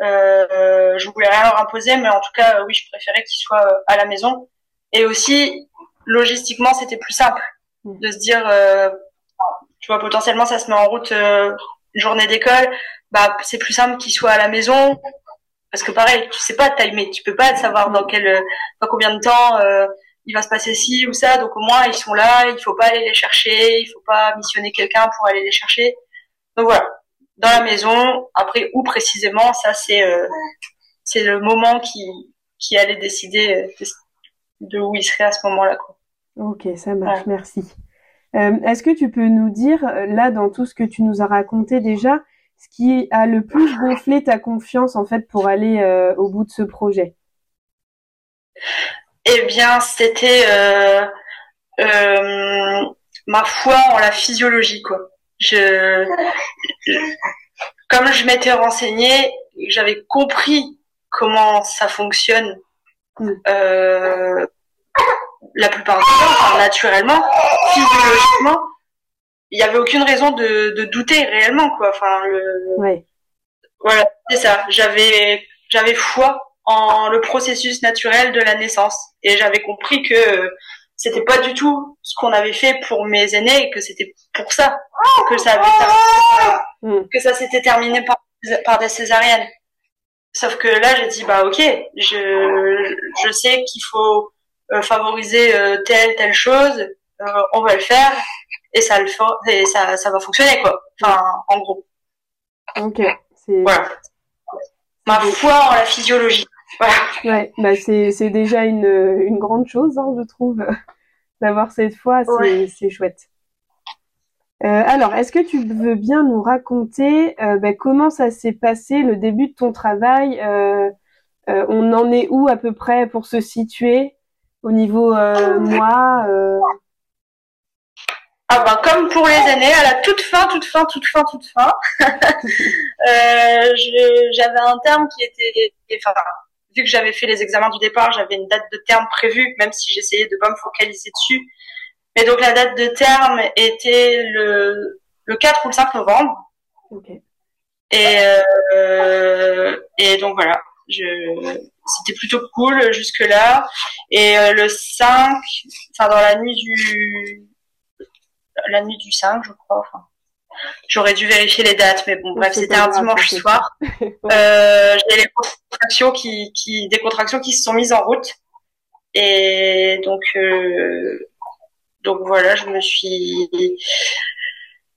je voulais rien leur imposer, mais en tout cas oui je préférais qu'il soit à la maison. Et aussi logistiquement c'était plus simple mmh. de se dire, tu vois potentiellement ça se met en route une journée d'école. Bah c'est plus simple qu'il soit à la maison. Parce que pareil, tu sais pas timer, tu peux pas savoir dans quel dans combien de temps euh, il va se passer ci ou ça, donc au moins ils sont là, il faut pas aller les chercher, il faut pas missionner quelqu'un pour aller les chercher. Donc voilà, dans la maison, après où précisément, ça c'est euh, c'est le moment qui qui allait décider euh, de où il serait à ce moment-là quoi. OK, ça marche, merci. Euh, est-ce que tu peux nous dire là dans tout ce que tu nous as raconté déjà, ce qui a le plus gonflé ta confiance en fait pour aller euh, au bout de ce projet? Eh bien, c'était euh, euh, ma foi en la physiologie, quoi. Je, comme je m'étais renseignée, j'avais compris comment ça fonctionne. Mm. La plupart du temps, naturellement, physiologiquement, il y avait aucune raison de, de, douter réellement quoi. Enfin le voilà c'est ça. J'avais j'avais foi en le processus naturel de la naissance. Et j'avais compris que c'était pas du tout ce qu'on avait fait pour mes aînés et que c'était pour ça que ça avait mm. que ça s'était terminé par, par des césariennes. Sauf que là j'ai dit bah ok je je sais qu'il faut favoriser euh, telle telle chose euh, on va le faire et ça le fait, et ça, ça va fonctionner quoi. Enfin, en gros. Ok. Voilà. Ma foi en la physiologie. Voilà. Ouais, bah c'est c'est déjà une une grande chose, hein, je trouve, [LAUGHS] d'avoir cette foi, c'est c'est chouette. Euh, alors, est-ce que tu veux bien nous raconter euh, bah, comment ça s'est passé le début de ton travail euh, euh On en est où à peu près pour se situer? Au niveau euh, moi ah ben, comme pour les aînés, à la toute fin, toute fin, toute fin, toute fin, [LAUGHS] euh, j'avais un terme qui était, enfin, vu que j'avais fait les examens du départ, j'avais une date de terme prévue, même si j'essayais de pas me focaliser dessus. Mais donc la date de terme était le, le 4 ou le 5 novembre. Okay. Et, euh, et donc voilà, je, c'était plutôt cool jusque là. Et euh, le 5, enfin dans la nuit du la nuit du 5, je crois. Enfin, j'aurais dû vérifier les dates, mais bon, bref, c'était un dimanche soir. [LAUGHS] euh, j'ai les contractions qui, qui, des contractions qui se sont mises en route. Et donc, euh, donc voilà, je me suis,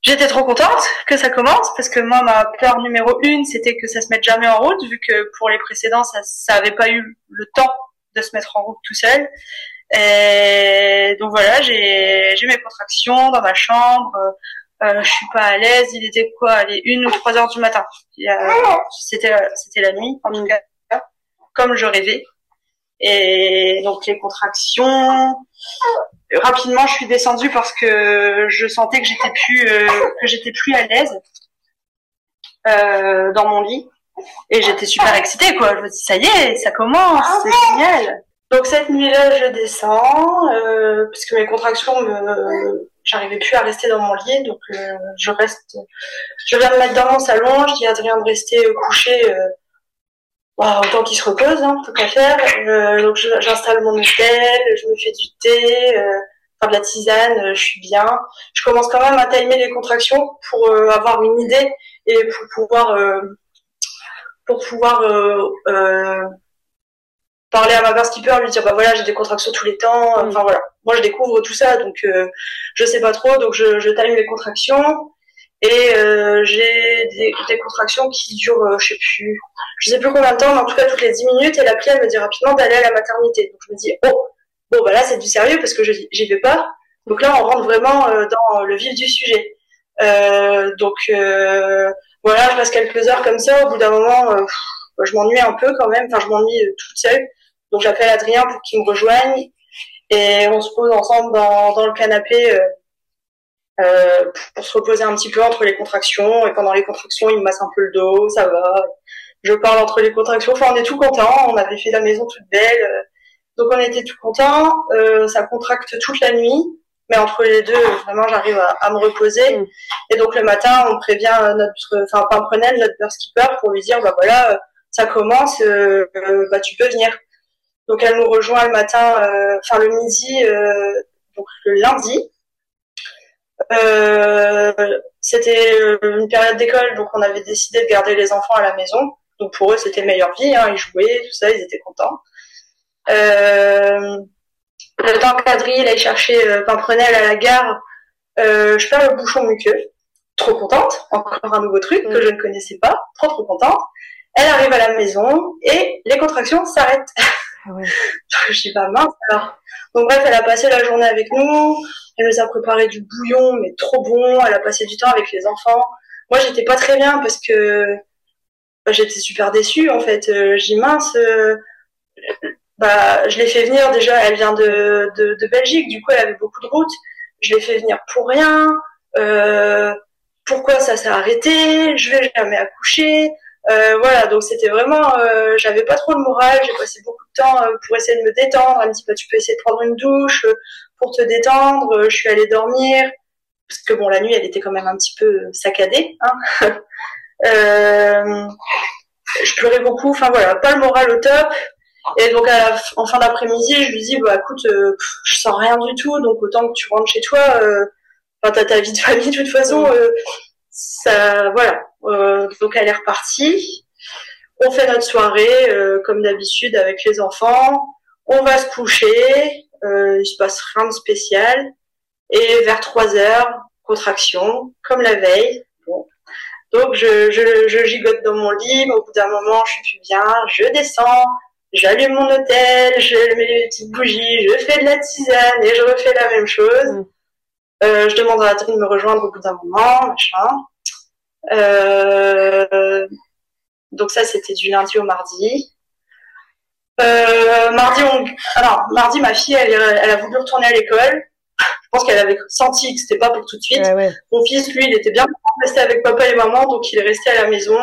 J'étais trop contente que ça commence parce que moi ma peur numéro une c'était que ça se mette jamais en route vu que pour les précédents ça ça avait pas eu le temps de se mettre en route tout seul et donc voilà, j'ai mes contractions dans ma chambre. Euh, je suis pas à l'aise. Il était quoi Allez, une ou trois heures du matin. C'était c'était la nuit en tout cas, comme je rêvais. Et donc les contractions, rapidement je suis descendue parce que je sentais que j'étais plus que j'étais plus à l'aise dans mon lit et j'étais super excitée quoi. Je me dis ça y est, ça commence, c'est génial. Donc cette nuit-là, je descends euh, parce que mes contractions, me... j'arrivais plus à rester dans mon lit, donc euh, je reste. Je viens me mettre dans mon salon. Je dis à Adrien de rester couché euh, bah, autant qu'il se repose, hein, tout qu'à faire. Euh, donc j'installe mon hôtel, je me fais du thé, euh, enfin de la tisane, je suis bien. Je commence quand même à timer les contractions pour avoir une idée et pour pouvoir pour pouvoir parler à ma skipper, lui dire bah voilà j'ai des contractions tous les temps, mm. enfin voilà. Moi je découvre tout ça donc euh, je sais pas trop donc je, je time les contractions et euh, j'ai des, des, contractions qui durent euh, je sais plus je sais plus combien de temps mais en tout cas toutes les 10 minutes et l'appli elle me dit rapidement d'aller à la maternité. Donc je me dis oh bon bah là c'est du sérieux parce que je j'y vais pas. Donc là on rentre vraiment euh, dans le vif du sujet. Euh, donc voilà je passe quelques heures comme ça. Au bout d'un moment je m'ennuie un peu quand même. Enfin je m'ennuie toute seule. Donc j'appelle Adrien pour qu'il me rejoigne. Et on se pose ensemble dans, dans le canapé euh, euh, pour se reposer un petit peu entre les contractions. Et pendant les contractions, il me masse un peu le dos, ça va. Je parle entre les contractions. Enfin, on est tout content. On avait fait la maison toute belle. Donc on était tout content. Euh, ça contracte toute la nuit. Mais entre les deux, vraiment, j'arrive à, à, me reposer. Mm. Et donc le matin, on prévient notre, enfin, pas prenait notre skipper pour lui dire, bah voilà, ça commence, euh, bah tu peux venir. Donc elle nous rejoint le matin, euh, enfin le midi, euh, donc le lundi. Euh, c'était une période d'école, donc on avait décidé de garder les enfants à la maison. Donc pour eux, c'était meilleure vie, hein, ils jouaient, tout ça, ils étaient contents. le temps qu'Adrien aille chercher euh, Pimprenel à la gare, je perds le bouchon muqueux. Trop contente, encore un nouveau truc que mm. je ne connaissais pas, trop trop contente. Elle arrive à la maison et les contractions s'arrêtent. [LAUGHS] Ah [LAUGHS] je dis pas mince alors. Donc bref, elle a passé la journée avec nous. Elle nous a préparé du bouillon, mais trop bon. Elle a passé du temps avec les enfants. Moi, j'étais pas très bien parce que bah, j'étais super déçue en fait. Euh, j'ai mince. Euh, bah, je l'ai fait venir déjà. Elle vient de, de, de, Belgique, du coup, elle avait beaucoup de routes. Je l'ai fait venir pour rien. Euh, pourquoi ça s'est arrêté? Je vais jamais accoucher. Euh, voilà, donc c'était vraiment, euh, j'avais pas trop le moral, j'ai passé beaucoup de temps euh, pour essayer de me détendre. Elle me dit, bah, tu peux essayer de prendre une douche euh, pour te détendre. Je suis allée dormir parce que bon, la nuit, elle était quand même un petit peu saccadée. Hein [LAUGHS] je pleurais beaucoup, enfin voilà, pas le moral au top. Et donc à en fin d'après-midi, je lui dis, bah écoute, je sens rien du tout, donc autant que tu rentres chez toi. Enfin, t'as ta vie de famille de toute façon. Ça, voilà, euh, donc elle est repartie. On fait notre soirée euh, comme d'habitude avec les enfants. On va se coucher. Euh, il se passe rien de spécial. Et vers 3 heures, contraction, comme la veille. Bon. Donc je, je, je, gigote dans mon lit, mais au bout d'un moment, je suis plus bien. Je descends, j'allume mon hôtel, je mets les petites bougies, je fais de la tisane et je refais la même chose. Euh, je demande à Adrien de me rejoindre au bout d'un moment, machin. Euh, donc ça, c'était du lundi au mardi. Euh, mardi, on... alors mardi, ma fille, elle, elle a voulu retourner à l'école. Je pense qu'elle avait senti que c'était pas pour tout de suite. Mon fils, lui, il était bien resté avec papa et maman, donc il est resté à la maison.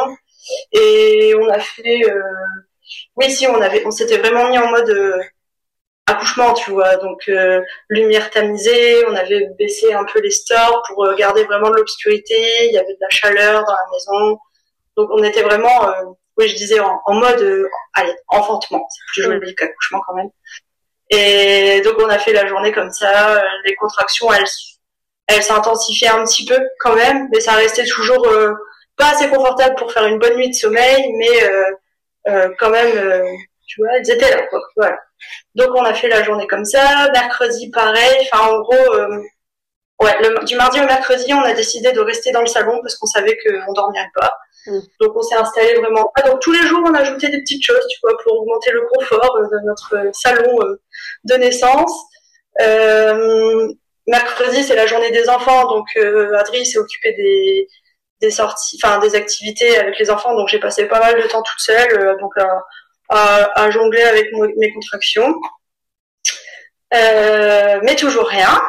Et on a fait, euh... oui, si, on avait, on s'était vraiment mis en mode accouchement, tu vois. Donc euh, lumière tamisée, on avait baissé un peu les stores pour euh, garder vraiment de l'obscurité. Il y avait de la chaleur dans la maison, donc on était vraiment, euh, oui, je disais en, mode, allez, enfantement. C'est plus joli qu'accouchement quand même. Et donc on a fait la journée comme ça. Les contractions, elles, elles s'intensifiaient un petit peu quand même, mais ça restait toujours pas assez confortable pour faire une bonne nuit de sommeil, mais quand même, tu vois, elles étaient là. Quoi. Voilà. Donc on a fait la journée comme ça. Mercredi pareil. Enfin en gros, euh, ouais, du mardi au mercredi, on a décidé de rester dans le salon parce qu'on savait qu'on dormirait pas. Mm. Donc on s'est installé vraiment. Ah, donc tous les jours on a ajouté des petites choses, tu vois, pour augmenter le confort euh, de notre salon euh, de naissance. mercredi c'est la journée des enfants, donc Adri s'est occupé des des sorties, enfin des activités avec les enfants. Donc j'ai passé pas mal de temps toute seule. donc à, jongler avec mes contractions. Euh, mais toujours rien.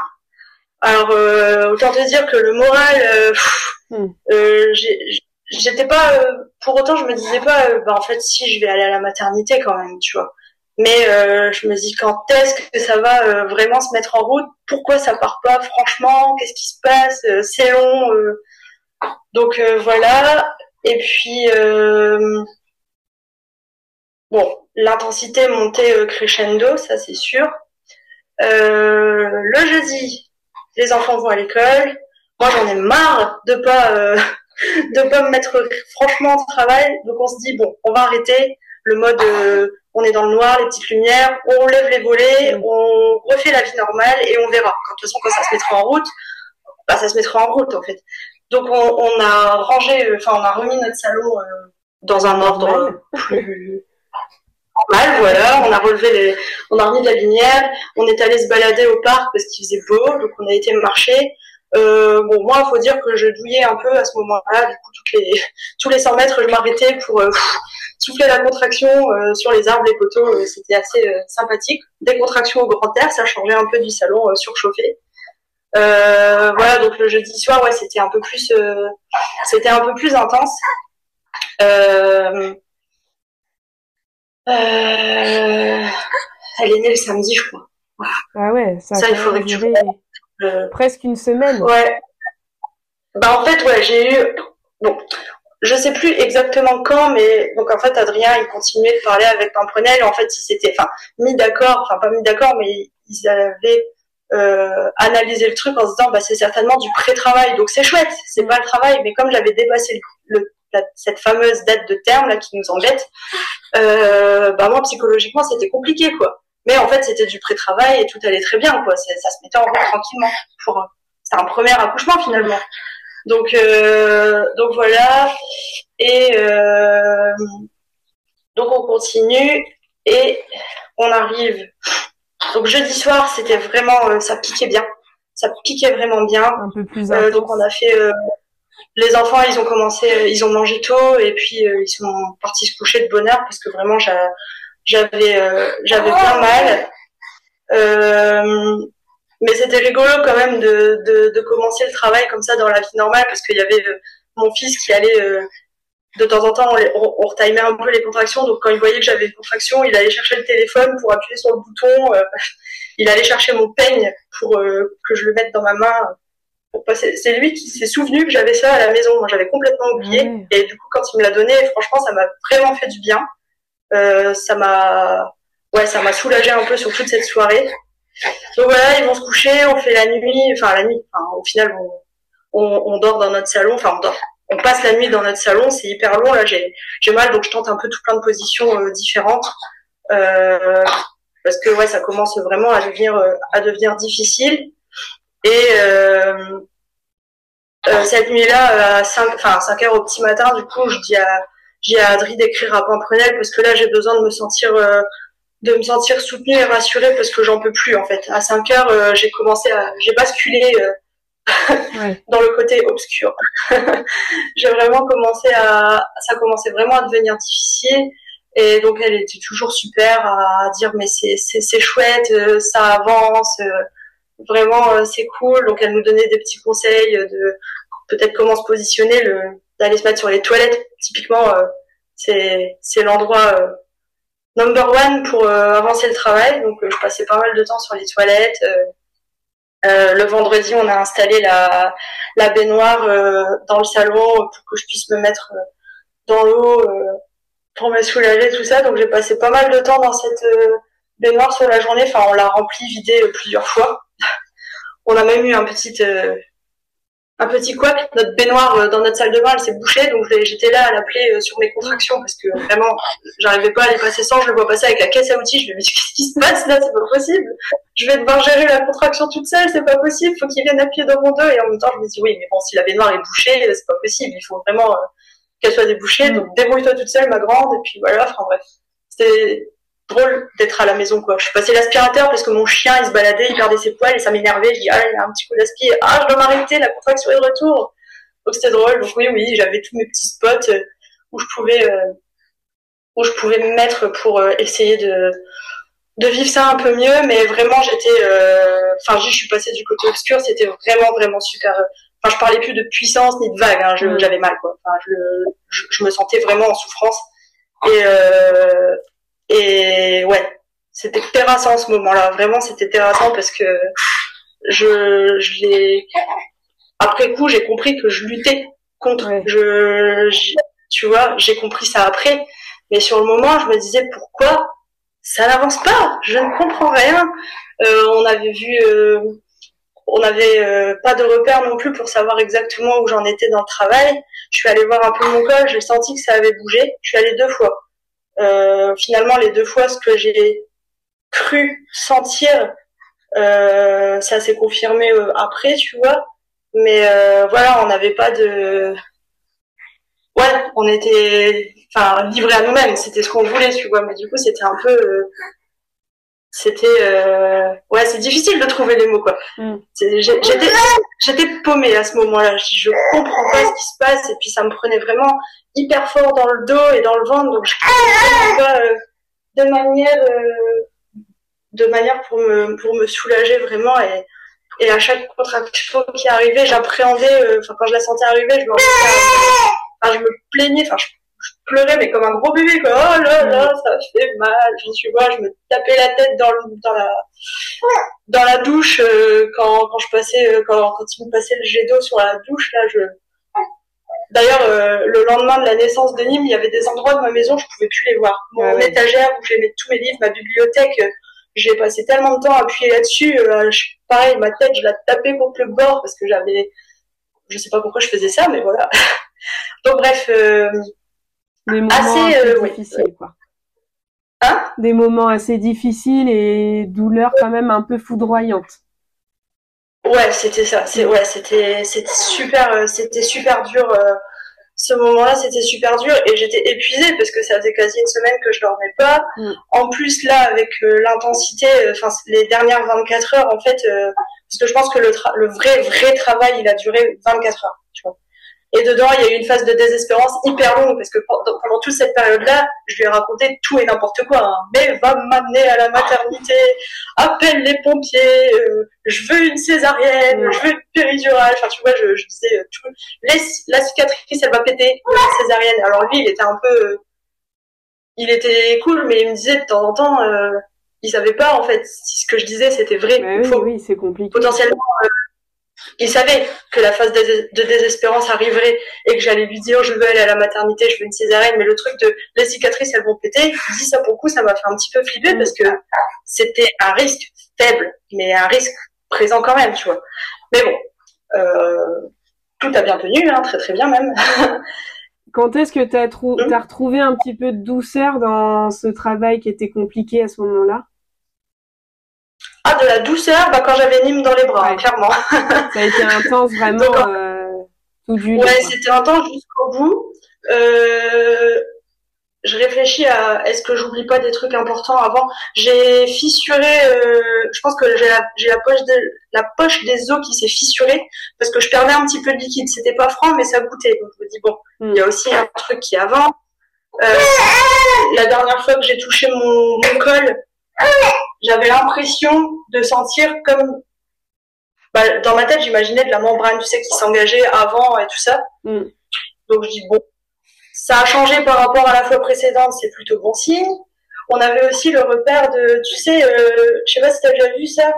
Alors euh, autant te dire que le moral, euh, hmm. euh j'étais pas euh, pour autant je me disais pas bah en fait si je vais aller à la maternité quand même, tu vois. Mais je me dis quand est-ce que ça va vraiment se mettre en route? Pourquoi ça part pas? Franchement, qu'est-ce qui se passe? C'est long. Donc voilà. Et puis bon, l'intensité montait crescendo, ça c'est sûr. Euh, le jeudi, les enfants vont à l'école. Moi, j'en ai marre de pas euh, [LAUGHS] de pas me mettre franchement au travail. Donc on se dit bon, on va arrêter le mode euh, on est dans le noir, les petites lumières, on lève les volets, mm. on refait la vie normale et on verra. Quand, de toute façon, quand ça se mettra en route, bah, ça se mettra en route en fait. Donc on, on a rangé, enfin on a remis notre salon dans un ordre [LAUGHS] plus, mal, voilà. On a relevé on a remis de la lumière. On est allé se balader au parc parce qu'il faisait beau, donc on a été marcher. Euh, bon, moi, faut dire que je douillais un peu à ce moment-là. Du coup, les, tous les 100 mètres, je m'arrêtais pour euh, souffler la contraction euh, sur les arbres, les poteaux. Euh, c'était assez sympathique. Des contractions au grand air, ça changeait un peu du salon surchauffé. voilà, donc le jeudi soir, ouais, c'était un peu plus, intense. Elle est née le samedi, je crois. Ah ouais, ça, il faudrait durer presque une semaine. Ouais. Bah en fait, ouais, j'ai eu. Bon, je sais plus exactement quand, mais donc en fait, Adrien, il continuait de parler avec Pimprenel. En fait, ils s'étaient, enfin, mis d'accord, enfin pas mis d'accord, mais ils avaient euh, analysé le truc en se disant, bah c'est certainement du pré-travail, donc c'est chouette, c'est pas le travail, mais comme j'avais dépassé le cette fameuse date de terme là qui nous embête, euh, bah moi psychologiquement c'était compliqué quoi. Mais en fait c'était du pré-travail et tout allait très bien quoi. Ça se mettait en route tranquillement. Pour c'est un premier accouchement finalement. Donc euh, donc voilà et euh, donc on continue et on arrive. Donc jeudi soir c'était vraiment euh, ça piquait bien, ça piquait vraiment bien. Un peu plus. Euh, donc on a fait euh, les enfants, ils ont commencé, euh, ils ont mangé tôt et puis euh, ils sont partis se coucher de bonne heure parce que vraiment j'avais euh, j'avais bien mal. mais c'était rigolo quand même de, de, commencer le travail comme ça dans la vie normale parce qu'il y avait mon fils qui allait de temps en temps, on, on, retimait un peu les contractions. Donc, quand il voyait que j'avais une contraction, il allait chercher le téléphone pour appuyer sur le bouton. [LAUGHS] il allait chercher mon peigne pour que je le mette dans ma main c'est lui qui s'est souvenu que j'avais ça à la maison. Moi, j'avais complètement oublié. Et du coup, quand il me l'a donné, franchement, ça m'a vraiment fait du bien. Euh, ça m'a, ouais, ça m'a soulagé un peu sur toute cette soirée. Donc voilà, ils vont se coucher, on fait la nuit, enfin la nuit. Enfin, au final, on, on, dort dans notre salon. Enfin, on dort. On passe la nuit dans notre salon. C'est hyper long. Là, j'ai, j'ai mal, donc je tente un peu tout plein de positions euh, différentes. Euh, parce que ouais, ça commence vraiment à devenir, euh, à devenir difficile. Et euh, euh, cette nuit-là, à 5, enfin, 5 heures au petit matin, du coup, je dis à, j'ai à Adri d'écrire à Pamprenel parce que là, j'ai besoin de me sentir, euh, de me sentir soutenue et rassurée parce que j'en peux plus, en fait. À 5 heures, euh, j'ai commencé à, j'ai basculé, [LAUGHS] dans le côté obscur. [LAUGHS] j'ai vraiment commencé à, ça commençait vraiment à devenir difficile. Et donc, elle était toujours super à dire, mais c'est, c'est, c'est chouette, ça avance, vraiment euh, c'est cool. Donc elle nous donnait des petits conseils de peut-être comment se positionner, le d'aller se mettre sur les toilettes. Typiquement, euh, c'est c'est l'endroit euh, number one pour avancer le travail. Donc je passais pas mal de temps sur les toilettes. le vendredi, on a installé la, la baignoire dans le salon pour que je puisse me mettre dans l'eau pour me soulager, tout ça. Donc j'ai passé pas mal de temps dans cette baignoire sur la journée. Enfin, on l'a remplie, vidée plusieurs fois. On a même eu un petit euh, un petit couac. Notre baignoire euh, dans notre salle de bain, elle s'est bouchée, donc j'étais là à l'appeler euh, sur mes contractions parce que vraiment, j'arrivais pas à les passer sans. Je le vois passer avec la caisse à outils. Je me dis [LAUGHS] qu'est-ce qui se passe là? C'est pas possible. Je vais devoir gérer la contraction toute seule. C'est pas possible. Faut qu'il vienne appuyer dans mon dos. Et en même temps, je me dis oui, mais bon, si la baignoire est bouchée, c'est pas possible. Il faut vraiment qu'elle soit débouchée. Donc débrouille-toi toute seule, ma grande. Et puis voilà. Enfin bref, c'était drôle d'être à la maison quoi. Je suis passée l'aspirateur parce que mon chien il se baladait, il perdait ses poils et ça m'énervait. Je dis ah il y a un petit coup d'aspirateur, ah je dois m'arrêter, la contraction est de retour. Donc c'était drôle. Donc oui oui j'avais tous mes petits spots euh, où je pouvais euh, où je pouvais me mettre pour essayer de de vivre ça un peu mieux, mais vraiment j'étais, enfin je suis passée du côté obscur, c'était vraiment vraiment super. Enfin je parlais plus de puissance ni de vague, hein, mm. j'avais mal quoi. Enfin je, je, me sentais vraiment en souffrance et et ouais c'était terrassant ce moment-là. Vraiment, c'était terrassant parce que je, je l'ai. Après coup, j'ai compris que je luttais contre. Je, tu vois, j'ai compris ça après. Mais sur le moment, je me disais pourquoi? Ça n'avance pas. Je ne comprends rien. Euh, on avait vu, euh, on n'avait euh, pas de repère non plus pour savoir exactement où j'en étais dans le travail. Je suis allée voir un peu mon col. J'ai senti que ça avait bougé. Je suis allée deux fois. Finalement, les deux fois, ce que j'ai cru sentir, euh, ça s'est confirmé euh, après, tu vois. Mais euh, voilà, on n'avait pas de, ouais, on était, enfin, livrés à nous-mêmes. C'était ce qu'on voulait, tu vois. Mais du coup, c'était un peu, c'était, ouais, c'est difficile de trouver les mots, quoi. Mm. J'étais, j'étais paumée à ce moment-là. Je, je comprends pas ce qui se passe, et puis ça me prenait vraiment hyper fort dans le dos et dans le ventre, donc je pas de manière de manière pour me, pour me soulager vraiment. Et, et à chaque contraction qui arrivait, j'appréhendais, euh, enfin, quand je la sentais arriver, je me, enfin, je me plaignais, enfin, je, pleurais, mais comme un gros bébé, quoi. Oh là là, ça fait mal. Je, tu vois, je me tapais la tête dans, le, dans la, dans la douche, euh, quand, quand je passais, euh, quand, quand il me passait le jet d'eau sur la douche, là, je, D'ailleurs, le lendemain de la naissance de Nîmes, il y avait des endroits de ma maison, je pouvais plus les voir. Mon étagère où j'ai mis tous mes livres, ma bibliothèque, j'ai passé tellement de temps à appuyer là-dessus. Euh, pareil, ma tête, je la tapais contre le bord parce que j'avais, je sais pas pourquoi je faisais ça, mais voilà. [LAUGHS] Donc bref, euh, des moments assez, euh, difficiles, quoi. Hein? Des moments assez difficiles et douleurs quand même un peu foudroyantes. Ouais, c'était ça. C'est ouais, c'était c'était super, c'était super dur ce moment-là, c'était super dur et j'étais épuisée parce que ça faisait quasi une semaine que je dormais pas. Mm. En plus, là, avec euh, l'intensité, euh, enfin, les dernières 24 heures, en fait, euh, parce que je pense que le, le vrai, vrai travail, il a duré 24 heures, tu vois. Et dedans, il y a eu une phase de désespérance hyper longue parce que pendant, toute cette période-là, je lui ai raconté tout et n'importe quoi. Hein. Mais va m'amener à la maternité, appelle les pompiers, euh, je veux une césarienne, je veux une péridurale. Enfin, tu vois, je, je disais euh, tout. la cicatrice, elle va péter, une césarienne. Alors lui, il était un peu, euh, il était cool, mais il me disait de temps en temps, euh, il savait pas en fait si ce que je disais c'était vrai ou faux. Oui, c'est compliqué. Potentiellement il savait que la phase de, désespérance arriverait et que j'allais lui dire je veux aller à la maternité, je veux une césarienne, mais le truc de les cicatrices elles vont péter, je dis ça pour le coup, ça m'a fait un petit peu flipper parce que c'était un risque faible, mais un risque présent quand même, tu vois. Mais bon, euh, tout a bien tenu, hein, très très bien même. [LAUGHS] Quand est-ce que tu as, hum? as retrouvé un petit peu de douceur dans ce travail qui était compliqué à ce moment-là? Ah, de la douceur, bah, quand j'avais Nîmes dans les bras, clairement. Ça a été intense [LAUGHS] vraiment euh, tout du Ouais, c'était intense jusqu'au bout. Euh, je réfléchis à est-ce que j'oublie pas des trucs importants avant? J'ai fissuré, euh, je pense que j'ai la, la poche de, la poche des os qui s'est fissurée parce que je perdais un petit peu de liquide. C'était pas franc, mais ça goûtait. Donc je me dis bon, il y a hmm. aussi un truc qui avant. Euh, la dernière fois que j'ai touché mon, mon col, j'avais l'impression de sentir comme bah, dans ma tête j'imaginais de la membrane tu sais qui s'engageait avant et tout ça. Mm. donc je dis bon ça a changé par rapport à la fois précédente c'est plutôt bon signe. On avait aussi le repère de tu sais euh, je sais pas si t'as déjà vu ça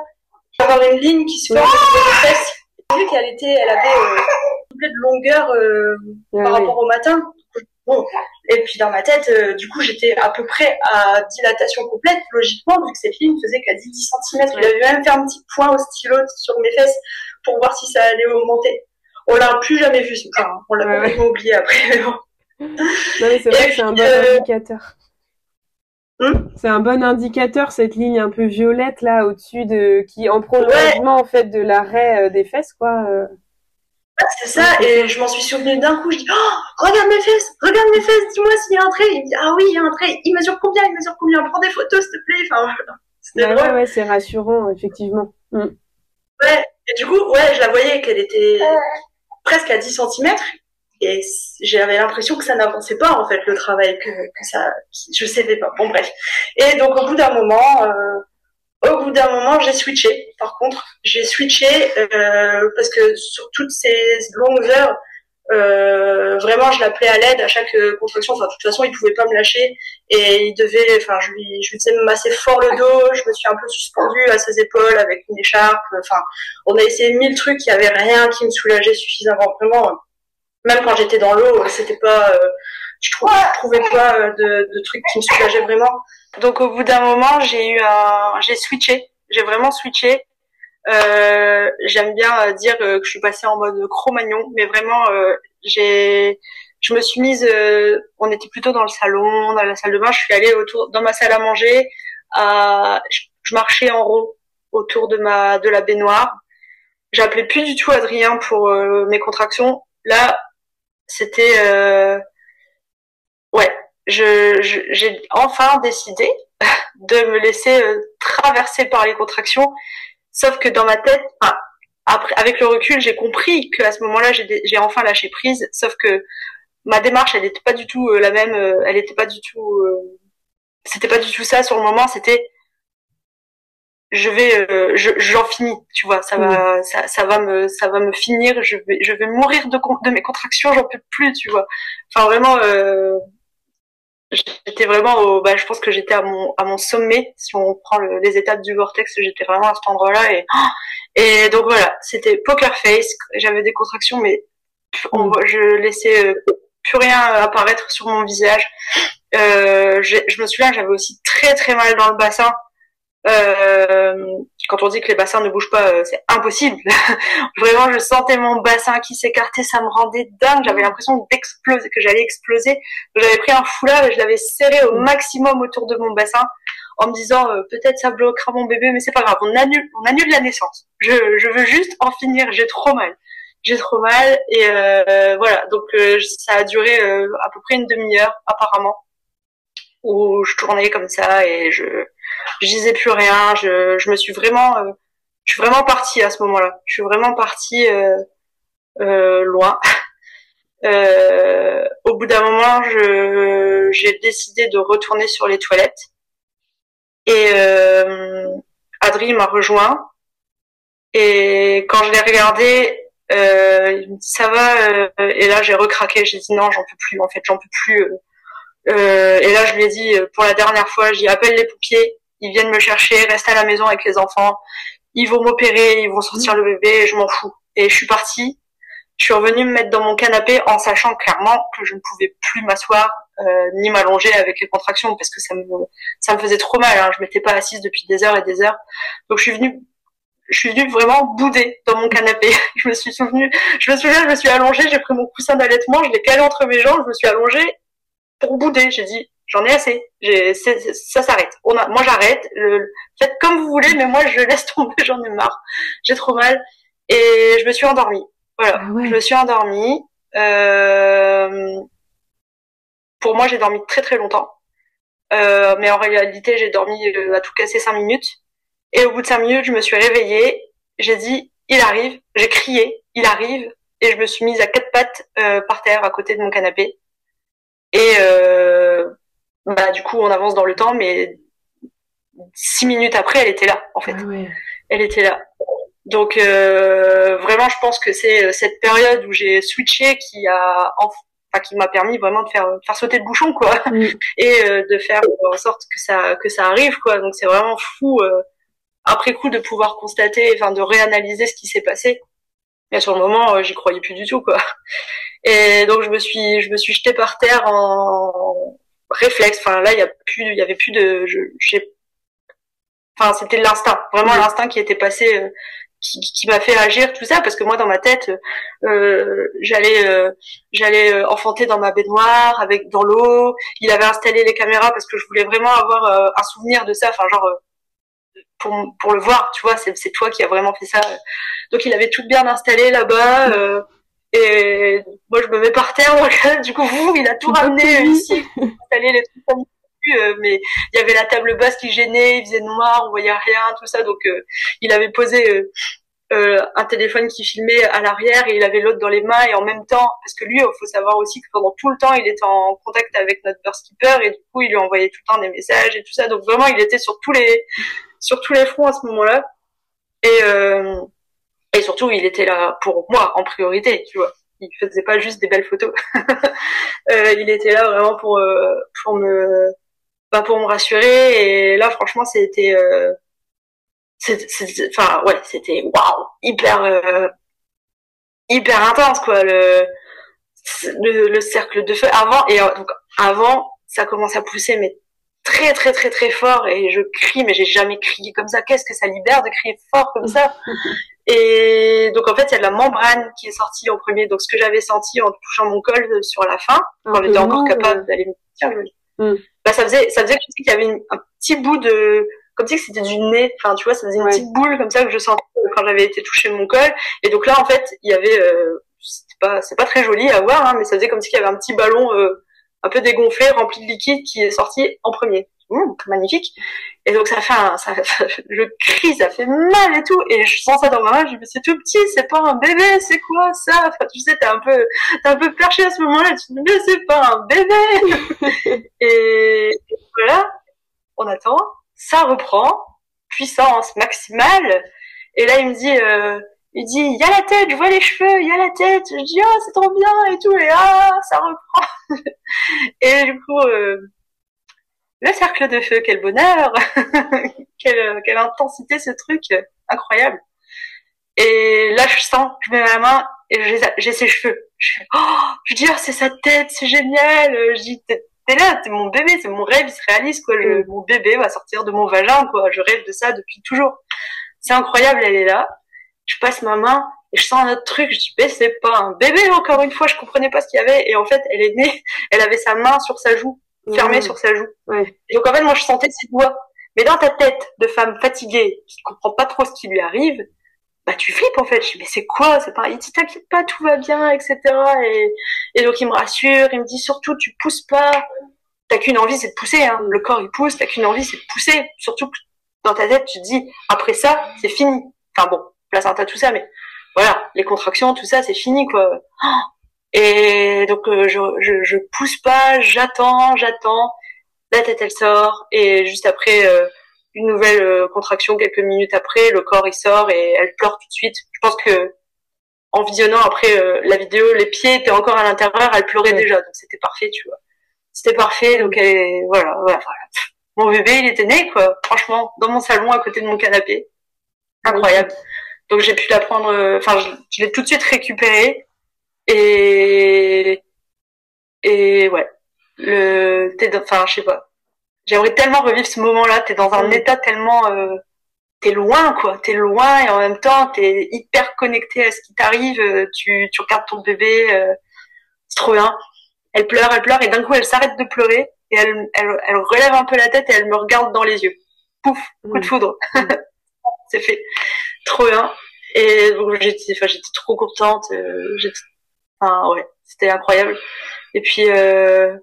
avoir une ligne qui se forme les fesses vu qu'elle était elle avait euh, de longueur euh, par rapport au matin Bon, et puis dans ma tête, euh, du coup, j'étais à peu près à dilatation complète, logiquement, vu que cette ligne faisait quasi 10 cm. Il avait même fait un petit point au stylo sur mes fesses pour voir si ça allait augmenter. On l'a plus jamais vu, enfin, on l'a ouais, oublié après. non, mais c'est vrai que c'est un bon euh, indicateur. Hmm? C'est un bon indicateur cette ligne un peu violette là au-dessus de qui en prolongement en fait de l'arrêt euh, des fesses quoi c'est ça, et je m'en suis souvenu d'un coup, je dis, oh, regarde mes fesses, regarde mes fesses, dis-moi s'il y a un trait. Il me dit, ah oui, il y a un trait, il mesure combien, il mesure combien, prends des photos, s'il te plaît. Enfin, [LAUGHS] c'était ouais, ouais, c'est rassurant, effectivement. Mm. Ouais, et du coup, ouais, je la voyais qu'elle était presque à 10 cm, et j'avais l'impression que ça n'avançait pas en fait le travail que, que ça je savais pas bon bref et donc au bout d'un moment euh, au bout d'un moment j'ai switché. Par contre j'ai switché euh, parce que sur toutes ces longues heures euh, vraiment je l'appelais à l'aide à chaque contraction. Enfin de toute façon il pouvait pas me lâcher. Et il devait enfin je lui je lui faisais masser fort le dos. Je me suis un peu suspendue à ses épaules avec une écharpe. Enfin on a essayé mille trucs. Il y avait rien qui me soulageait suffisamment. Vraiment même quand j'étais dans l'eau, c'était pas, euh, je, trouvais, je trouvais pas euh, de, de, trucs qui me soulageaient vraiment. Donc au bout d'un moment, j'ai eu un, j'ai switché, j'ai vraiment switché. Euh, J'aime bien dire que je suis passée en mode Cro-Magnon, mais vraiment, euh, j'ai, je me suis mise, on était plutôt dans le salon, dans la salle de bain. Je suis allée autour, dans ma salle à manger, à, je, je marchais en rond autour de ma, de la baignoire. J'appelais plus du tout Adrien pour mes contractions. Là, c'était euh, ouais, je j'ai enfin décidé [LAUGHS] de me laisser euh, traverser par les contractions. Sauf que dans ma tête, après, avec le recul, j'ai compris qu'à ce moment-là, j'ai enfin lâché prise. Sauf que ma démarche, elle n'était pas du tout euh, la même. Elle n'était pas du tout. c'était pas du tout ça sur le moment. C'était je vais euh, j'en finis tu vois ça va mm. ça, ça va me ça va me finir je vais je vais mourir de de mes contractions j'en peux plus tu vois enfin vraiment euh, j'étais vraiment au, bah je pense que j'étais à mon à mon sommet. Si on prend les étapes du vortex j'étais vraiment à cet endroit là et [GASPS] et donc voilà c'était poker face. J'avais des contractions mais je laissais euh, plus rien apparaître sur mon visage. Euh, je me souviens j'avais aussi très très mal dans le bassin euh, quand on dit que les bassins ne bougent pas, euh, c'est impossible. [LAUGHS] Vraiment, je sentais mon bassin qui s'écartait, ça me rendait dingue. J'avais l'impression d'exploser, que j'allais exploser. J'avais pris un foulard et je l'avais serré au maximum autour de mon bassin en me disant euh, peut-être ça bloquera mon bébé, mais c'est pas grave. On annule, on annule la naissance. Je, je veux juste en finir. J'ai trop mal. J'ai trop mal et euh, voilà. Donc ça a duré à peu près une demi-heure apparemment où je tournais comme ça et je je disais plus rien. Je, je me suis vraiment, euh, je suis vraiment partie à ce moment-là. Je suis vraiment partie euh, euh, loin. [LAUGHS] Euh, au bout d'un moment, je j'ai décidé de retourner sur les toilettes et euh, Adri m'a rejoint. Et quand je l'ai regardé, euh, ça va. et là, j'ai recraqué. J'ai dit non, j'en peux plus. En fait, j'en peux plus. Euh, et là, je lui ai dit pour la dernière fois, j'y appelle les pompiers ils viennent me chercher, reste à la maison avec les enfants, ils vont m'opérer, ils vont sortir le bébé, je m'en fous. Et je suis partie, je suis revenue me mettre dans mon canapé en sachant clairement que je ne pouvais plus m'asseoir euh, ni m'allonger avec les contractions parce que ça me ça me faisait trop mal. Hein. Je m'étais pas assise depuis des heures et des heures. Donc je suis venue je suis venue vraiment bouder dans mon canapé. [LAUGHS] Je me suis souvenue, je me souviens, je me suis allongée, j'ai pris mon coussin d'allaitement, je l'ai calé entre mes jambes, je me suis allongée pour bouder. J'ai dit, j'en ai assez. J'ai, ça s'arrête. On a, moi j'arrête. faites comme vous voulez, mais moi je laisse tomber. [LAUGHS] J'en ai marre. J'ai trop mal et je me suis endormie. Voilà, ah je me suis endormie. Euh, pour moi, j'ai dormi très très longtemps. Euh, mais en réalité, j'ai dormi euh, à tout casser cinq minutes. Et au bout de cinq minutes, je me suis réveillée. J'ai dit, il arrive. J'ai crié, il arrive. Et je me suis mise à quatre pattes par terre à côté de mon canapé. Et euh, bah du coup on avance dans le temps, mais six minutes après elle était là en fait. Ah elle était là. Donc euh, vraiment je pense que c'est euh, cette période où j'ai switché qui a enfin qui m'a permis vraiment de faire faire sauter le bouchon quoi [LAUGHS] et euh, de faire en sorte que ça que ça arrive quoi. Donc c'est vraiment fou euh, après coup de pouvoir constater enfin de réanalyser ce qui s'est passé. Mais sur le moment j'y croyais plus du tout quoi. [LAUGHS] Et donc je me suis je me suis jetée par terre en réflexe. Enfin là, il y a plus, il y avait plus de, j'ai, enfin c'était l'instinct, vraiment l'instinct qui était passé, euh, qui, qui m'a fait agir tout ça, parce que moi dans ma tête, euh, j'allais, euh, j'allais enfanter dans ma baignoire avec dans l'eau. Il avait installé les caméras parce que je voulais vraiment avoir un souvenir de ça, enfin genre pour, pour le voir, tu vois, c'est, c'est toi qui as vraiment fait ça. Donc il avait tout bien installé là-bas. Et moi, je me mets par terre. [LAUGHS] du coup, vous, il a tout ramené ici. Installé les trucs euh, mais il y avait la table basse qui gênait, il faisait noir, on voyait rien, tout ça. Donc, euh, il avait posé euh, un téléphone qui filmait à l'arrière et il avait l'autre dans les mains et en même temps, parce que lui, il faut savoir aussi que pendant tout le temps, il était en contact avec notre keeper et du coup, il lui envoyait tout le temps des messages et tout ça. Donc vraiment, il était sur tous les sur tous les fronts à ce moment-là. Et euh, et surtout, il était là pour moi en priorité, tu vois. Il faisait pas juste des belles photos. [LAUGHS] euh, il était là vraiment pour euh, pour me bah, pour me rassurer. Et là, franchement, c'était euh, enfin ouais c'était waouh hyper euh, hyper intense quoi le, le, le cercle de feu. Avant et euh, donc avant ça commence à pousser mais très très très très fort et je crie mais j'ai jamais crié comme ça. Qu'est-ce que ça libère de crier fort comme ça? [LAUGHS] Et donc en fait il y a de la membrane qui est sortie en premier. Donc ce que j'avais senti en touchant mon col sur la fin quand j'étais encore capable d'aller me tiens mm. bah ça faisait ça faisait qu'il y avait un petit bout de comme si c'était du nez. Enfin, tu vois, ça faisait une petite boule comme ça que je sentais quand j'avais été touché mon col. Et donc là, en fait, il y avait, euh, c'est pas, c'est pas très joli à voir, hein, mais ça faisait comme s'il y avait un petit ballon euh, un peu dégonflé, rempli de liquide, qui est sorti en premier. Mmh, magnifique. Et donc ça fait un, ça, [LAUGHS] je crie, ça fait mal et tout, et je sens ça dans ma main, je me dis c'est tout petit, c'est pas un bébé, c'est quoi ça? Enfin tu sais, t'es un peu, t'es un peu perché à ce moment-là, tu te dis mais c'est pas un bébé. [LAUGHS] et voilà, on attend, ça reprend, puissance maximale. Et là, il me dit, euh, il dit, il y a la tête, je vois les cheveux, il y a la tête. Je dis, ah, c'est trop bien et tout. Et ah, ça reprend. [LAUGHS] et du coup, euh, le cercle de feu, quel bonheur, [LAUGHS] quelle, quelle intensité ce truc, incroyable. Et là, je sens, je mets ma main et j'ai ses cheveux. Je, oh, je dis, oh, c'est sa tête, c'est génial. Je dis, t'es là, t'es mon bébé, c'est mon rêve, il se réalise quoi. Le, mm. mon bébé va sortir de mon vagin quoi. Je rêve de ça depuis toujours. C'est incroyable, elle est là. Je passe ma main et je sens un autre truc. Je dis mais c'est pas un bébé encore une fois. Je comprenais pas ce qu'il y avait et en fait elle est née. [LAUGHS] Elle avait sa main sur sa joue, fermée mm. sur sa joue. Et donc en fait moi je sentais ses doigts. Mais dans ta tête de femme fatiguée qui comprend pas trop ce qui lui arrive, bah tu flippes en fait. Je dis mais c'est quoi? C'est pas, il dit t'inquiète pas, tout va bien, etc. Et, et donc il me rassure, il me dit surtout tu pousses pas. T'as qu'une envie, c'est de pousser. Hein. Le corps il pousse, t'as qu'une envie, c'est de pousser. Surtout que dans ta tête tu te dis après ça c'est fini. Enfin bon, placenta tout ça, mais voilà les contractions, tout ça c'est fini quoi. [GASPS] Et donc euh, je, je, je pousse pas, j'attends, j'attends. La tête elle sort et juste après. Euh, une nouvelle euh, contraction quelques minutes après, le corps il sort et elle pleure tout de suite. Je pense que en visionnant après euh, la vidéo, les pieds étaient encore à l'intérieur, elle pleurait déjà, donc c'était parfait, tu vois. C'était parfait, donc elle, voilà, voilà, Mon bébé, il était né, quoi. Franchement, dans mon salon, à côté de mon canapé. Incroyable. Donc j'ai pu la prendre, euh, enfin, je, l'ai tout de suite récupéré. Et, et ouais. Le, enfin, je sais pas j'aimerais tellement revivre ce moment-là. T'es dans un état tellement, euh, t'es loin quoi, t'es loin et en même temps t'es hyper connecté à ce qui t'arrive. Euh, tu, tu regardes ton bébé, euh, c'est trop bien. Elle pleure, elle pleure et d'un coup elle s'arrête de pleurer et elle, elle, elle relève un peu la tête et elle me regarde dans les yeux. Pouf, coup de foudre. [LAUGHS] C'est fait. Trop bien. Et donc j'étais, enfin j'étais trop contente. Euh, j'étais, enfin ouais, c'était incroyable. Et puis euh,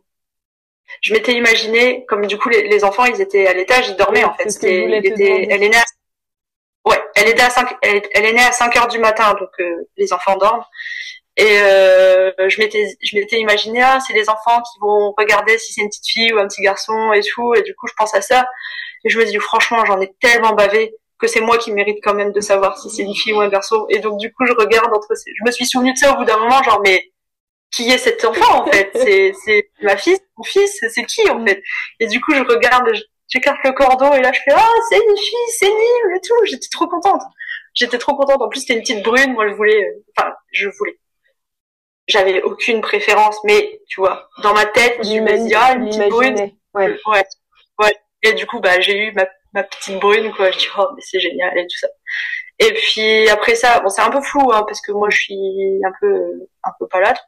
je m'étais imaginé comme du coup les, enfants ils étaient à l'étage, ils dormaient en fait. C'était, elle est née à, ouais, elle est à 5, elle, est née à 5 heures du matin donc euh, les enfants dorment. Et euh, je m'étais, je m'étais imaginé ah c'est les enfants qui vont regarder si c'est une petite fille ou un petit garçon et tout. Et du coup je pense à ça et je me dis franchement j'en ai tellement bavé que c'est moi qui mérite quand même de savoir si c'est une fille ou un garçon. Et donc du coup je regarde entre ces, je me suis souvenu de ça au bout d'un moment genre mais qui est cet enfant en fait [LAUGHS] C'est c'est ma fille, mon fils, c'est qui en fait? Et du coup je regarde, j'écarte le cordon et là je fais ah c'est une fille, c'est Nîmes et tout. J'étais trop contente. J'étais trop contente. En plus c'était une petite brune, moi je voulais, euh, enfin je voulais. J'avais aucune préférence, mais tu vois, dans ma tête, je me dis ah une petite brune. Ouais. ouais. Ouais. Et du coup bah j'ai eu ma, ma petite brune quoi. Je dis oh mais c'est génial et tout ça. Et puis après ça, bon c'est un peu flou hein, parce que moi je suis un peu un peu palâtre.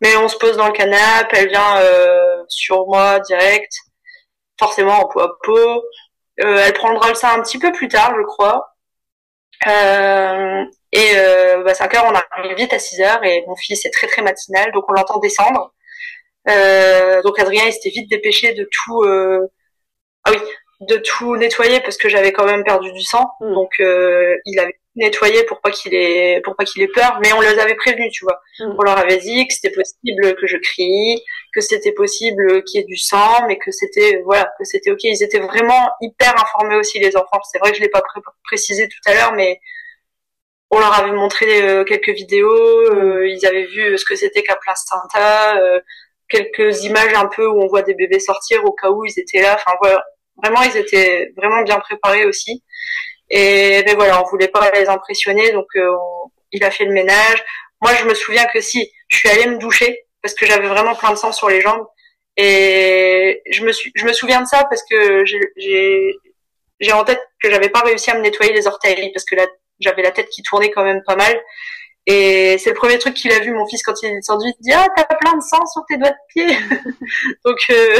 Mais on se pose dans le canapé, elle vient euh, sur moi direct, forcément en peau à peau. Euh, elle prendra le sein un petit peu plus tard, je crois. Euh, et euh, bah, 5 heures, on arrive vite à 6 heures et mon fils est très très matinal, donc on l'entend descendre. Euh, donc Adrien, il s'était vite dépêché de tout, euh, ah oui, de tout nettoyer parce que j'avais quand même perdu du sang. Hmm. Donc il avait nettoyer pour pas qu'il ait pour pas qu'il ait peur mais on les avait prévenus tu vois mm. on leur avait dit que c'était possible que je crie que c'était possible qu'il y ait du sang mais que c'était voilà que c'était ok ils étaient vraiment hyper informés aussi les enfants c'est vrai que je l'ai pas précisé tout à l'heure mais on leur avait montré euh, quelques vidéos euh, ils avaient vu ce que c'était qu'un placenta euh, quelques images un peu où on voit des bébés sortir au cas où ils étaient là enfin voilà vraiment ils étaient vraiment bien préparés aussi et mais voilà, on voulait pas les impressionner, donc euh, il a fait le ménage. Moi, je me souviens que si, je suis allée me doucher parce que j'avais vraiment plein de sang sur les jambes. Et je me suis, je me souviens de ça parce que j'ai, j'ai en tête que j'avais pas réussi à me nettoyer les orteils parce que j'avais la tête qui tournait quand même pas mal. Et c'est le premier truc qu'il a vu, mon fils, quand il est descendu. Il dit, ah, t'as plein de sang sur tes doigts de pied. [LAUGHS] donc, euh,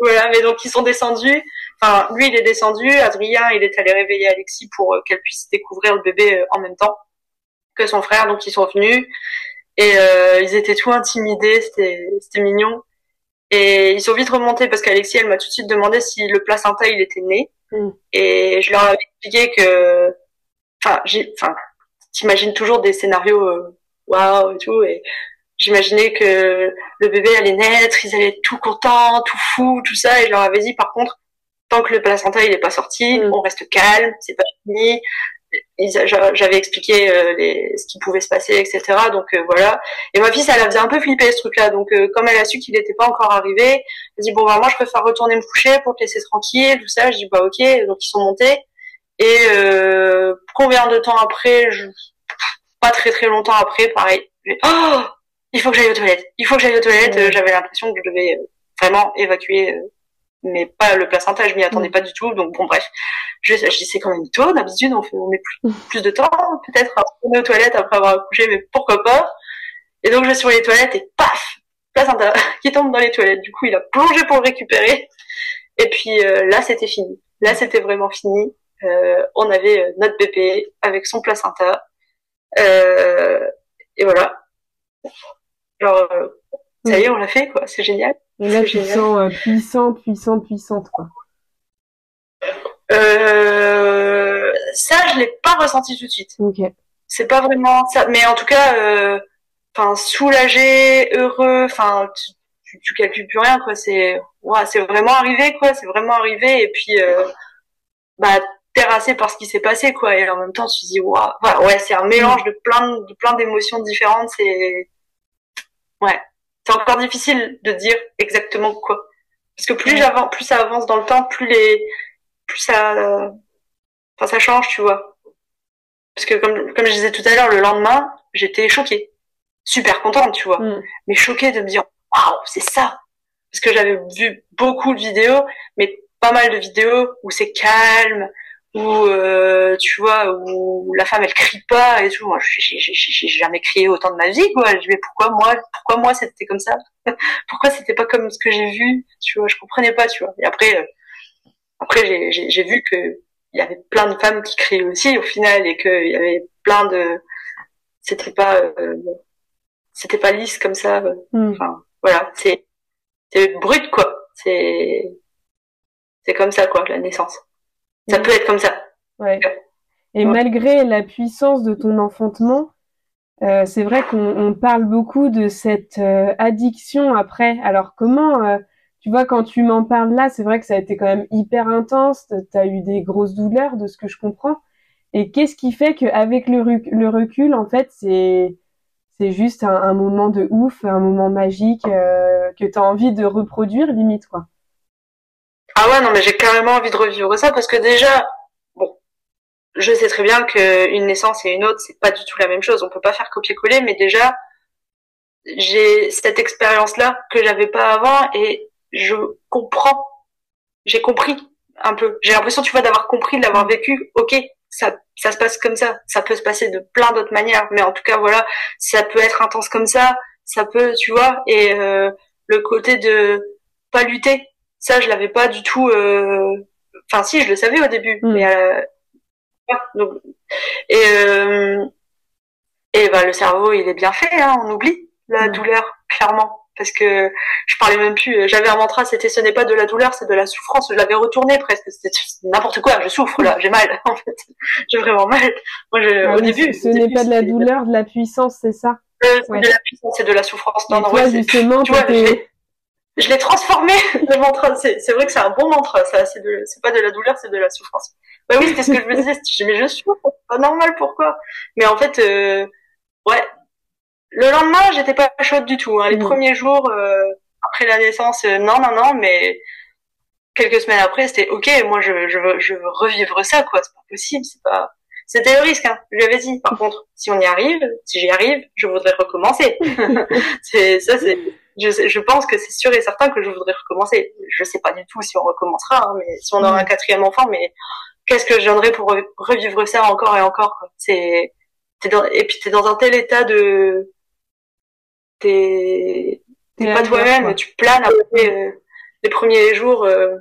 voilà. Mais donc, ils sont descendus. Enfin, lui, il est descendu. Adrien, il est allé réveiller Alexis pour euh, qu'elle puisse découvrir le bébé euh, en même temps que son frère. Donc, ils sont venus et euh, ils étaient tout intimidés. C'était, c'était mignon. Et ils sont vite remontés parce qu'Alexis, elle m'a tout de suite demandé si le placenta, il était né. Mm. Et je leur avais expliqué que, enfin, j'ai, enfin, t'imagines toujours des scénarios waouh et tout. Et j'imaginais que le bébé allait naître, ils allaient être tout contents, tout fous, tout ça. Et je leur avais dit, par contre, tant que le placenta il est pas sorti, mm. on reste calme, c'est pas fini. J'avais expliqué euh, les, ce qui pouvait se passer, etc. Donc euh, voilà. Et ma fille, ça la faisait un peu flipper ce truc-là. Donc euh, comme elle a su qu'il n'était pas encore arrivé, elle dit bon bah moi je préfère retourner me coucher pour te laisser tranquille, tout ça. Je dis bah ok. Donc ils sont montés. Et combien de temps après, je... pas très très longtemps après, pareil. Oh, il faut que j'aille aux toilettes. Il faut que j'aille aux toilettes. J'avais l'impression que je devais vraiment évacuer mais pas le placenta, je m'y attendais mm. pas du tout. Donc bon, bref, je, je dis c'est quand même tôt. D'habitude, on fait, on met plus, mm. plus de temps, peut-être à retourner aux toilettes après avoir accouché, mais pourquoi pas? Et donc je vais sur les toilettes et paf, placenta [LAUGHS] qui tombe dans les toilettes. Du coup, il a plongé pour le récupérer. Et puis euh, là, c'était fini. Là, c'était vraiment fini. Euh, on avait euh, notre bébé avec son placenta. Euh, et voilà. Genre, ça y est, on l'a fait, quoi. C'est génial. Et là, tu sens euh, puissant, puissant, puissante, quoi. Euh, ça, je l'ai pas ressenti tout de suite. Ok. C'est pas vraiment ça, mais en tout cas, euh, enfin, soulagé, heureux, enfin, tu, tu, calcules plus rien, quoi. C'est, ouais, c'est vraiment arrivé, quoi. C'est vraiment arrivé, et puis, euh, bah, terrassé par ce qui s'est passé, quoi. Et en même temps, tu te dis, waouh, ouais, c'est un mélange de plein, de plein d'émotions différentes. C'est, ouais c'est encore difficile de dire exactement quoi. Parce que plus j'avance, plus ça avance dans le temps, plus les, plus ça, enfin ça change, tu vois. Parce que comme, comme je disais tout à l'heure, le lendemain, j'étais choquée, super contente, tu vois, mm. mais choquée de me dire, waouh, c'est ça. Parce que j'avais vu beaucoup de vidéos, mais pas mal de vidéos où c'est calme, où euh, tu vois où la femme elle crie pas et tout. Moi j'ai jamais crié autant de ma vie quoi. Je mais pourquoi moi pourquoi moi c'était comme ça? [LAUGHS] Pourquoi c'était pas comme ce que j'ai vu? Tu vois je comprenais pas tu vois. Et après euh, après j'ai vu que il y avait plein de femmes qui criaient aussi au final et qu'il y avait plein de c'était pas euh, c'était pas lisse comme ça hmm. enfin voilà. C'est c'est brut quoi. C'est c'est comme ça quoi la naissance ça peut être comme ça. Ouais. Et malgré la puissance de ton enfantement, euh, c'est vrai qu'on parle beaucoup de cette euh, addiction après. Alors comment, euh, tu vois, quand tu m'en parles là, c'est vrai que ça a été quand même hyper intense. Tu as eu des grosses douleurs, de ce que je comprends. Et qu'est-ce qui fait qu'avec le, le recul, en fait, c'est c'est juste un, un, moment de ouf, un moment magique que tu as envie de reproduire limite, quoi. Ah ouais, non, mais j'ai carrément envie de revivre ça parce que déjà, bon, je sais très bien qu'une naissance et une autre, c'est pas du tout la même chose. On peut pas faire copier-coller, mais déjà, j'ai cette expérience-là que j'avais pas avant et je comprends. J'ai compris un peu. J'ai l'impression, tu vois, d'avoir compris, de l'avoir vécu. Ok, ça, ça se passe comme ça. Ça peut se passer de plein d'autres manières, mais en tout cas, voilà, ça peut être intense comme ça. Ça peut, tu vois, et euh, le côté de pas lutter, ça, je l'avais pas du tout. Euh... Enfin, si, je le savais au début, mm. mais euh... donc... et euh... et bah le cerveau, il est bien fait. Hein, on oublie la mm. douleur clairement. parce que je parlais même plus. J'avais un mantra, c'était ce n'est pas de la douleur, c'est de la souffrance. Je l'avais retourné presque. C'était n'importe quoi. Je souffre là, j'ai mal [LAUGHS] en fait. J'ai vraiment mal. Moi, je, ah au début, ce n'est pas de la douleur, de la puissance, c'est ça? Euh, de la puissance, c'est de la souffrance. Non, non, toi, justement, tu vois, je l'ai transformé [LAUGHS] le mantra. C'est vrai que c'est un bon mantra. Ça, c'est c'est pas de la douleur, c'est de la souffrance. Bah oui, c'était ce que je me disais. [LAUGHS] Mais je souffre, c'est pas normal. Pourquoi? Mais en fait, euh, ouais, le lendemain, j'étais pas chaude du tout. Hein. Les mm. premiers jours euh, après la naissance, euh, non, non, non, mais quelques semaines après, c'était ok. Moi, je, je, veux, je veux revivre ça, quoi. C'est pas possible. C'est pas. C'était le risque. Hein. Je lui avais dit. Par contre, si on y arrive, si j'y arrive, je voudrais recommencer. [LAUGHS] c'est ça, c'est. Je, je pense que c'est sûr et certain que je voudrais recommencer. Je sais pas du tout si on recommencera, hein, mais si on aura un quatrième enfant, mais qu'est-ce que je viendrais pour revivre ça encore et encore. C'est et puis t'es dans un tel état de t'es pas toi-même, tu planes après euh, les premiers jours, euh,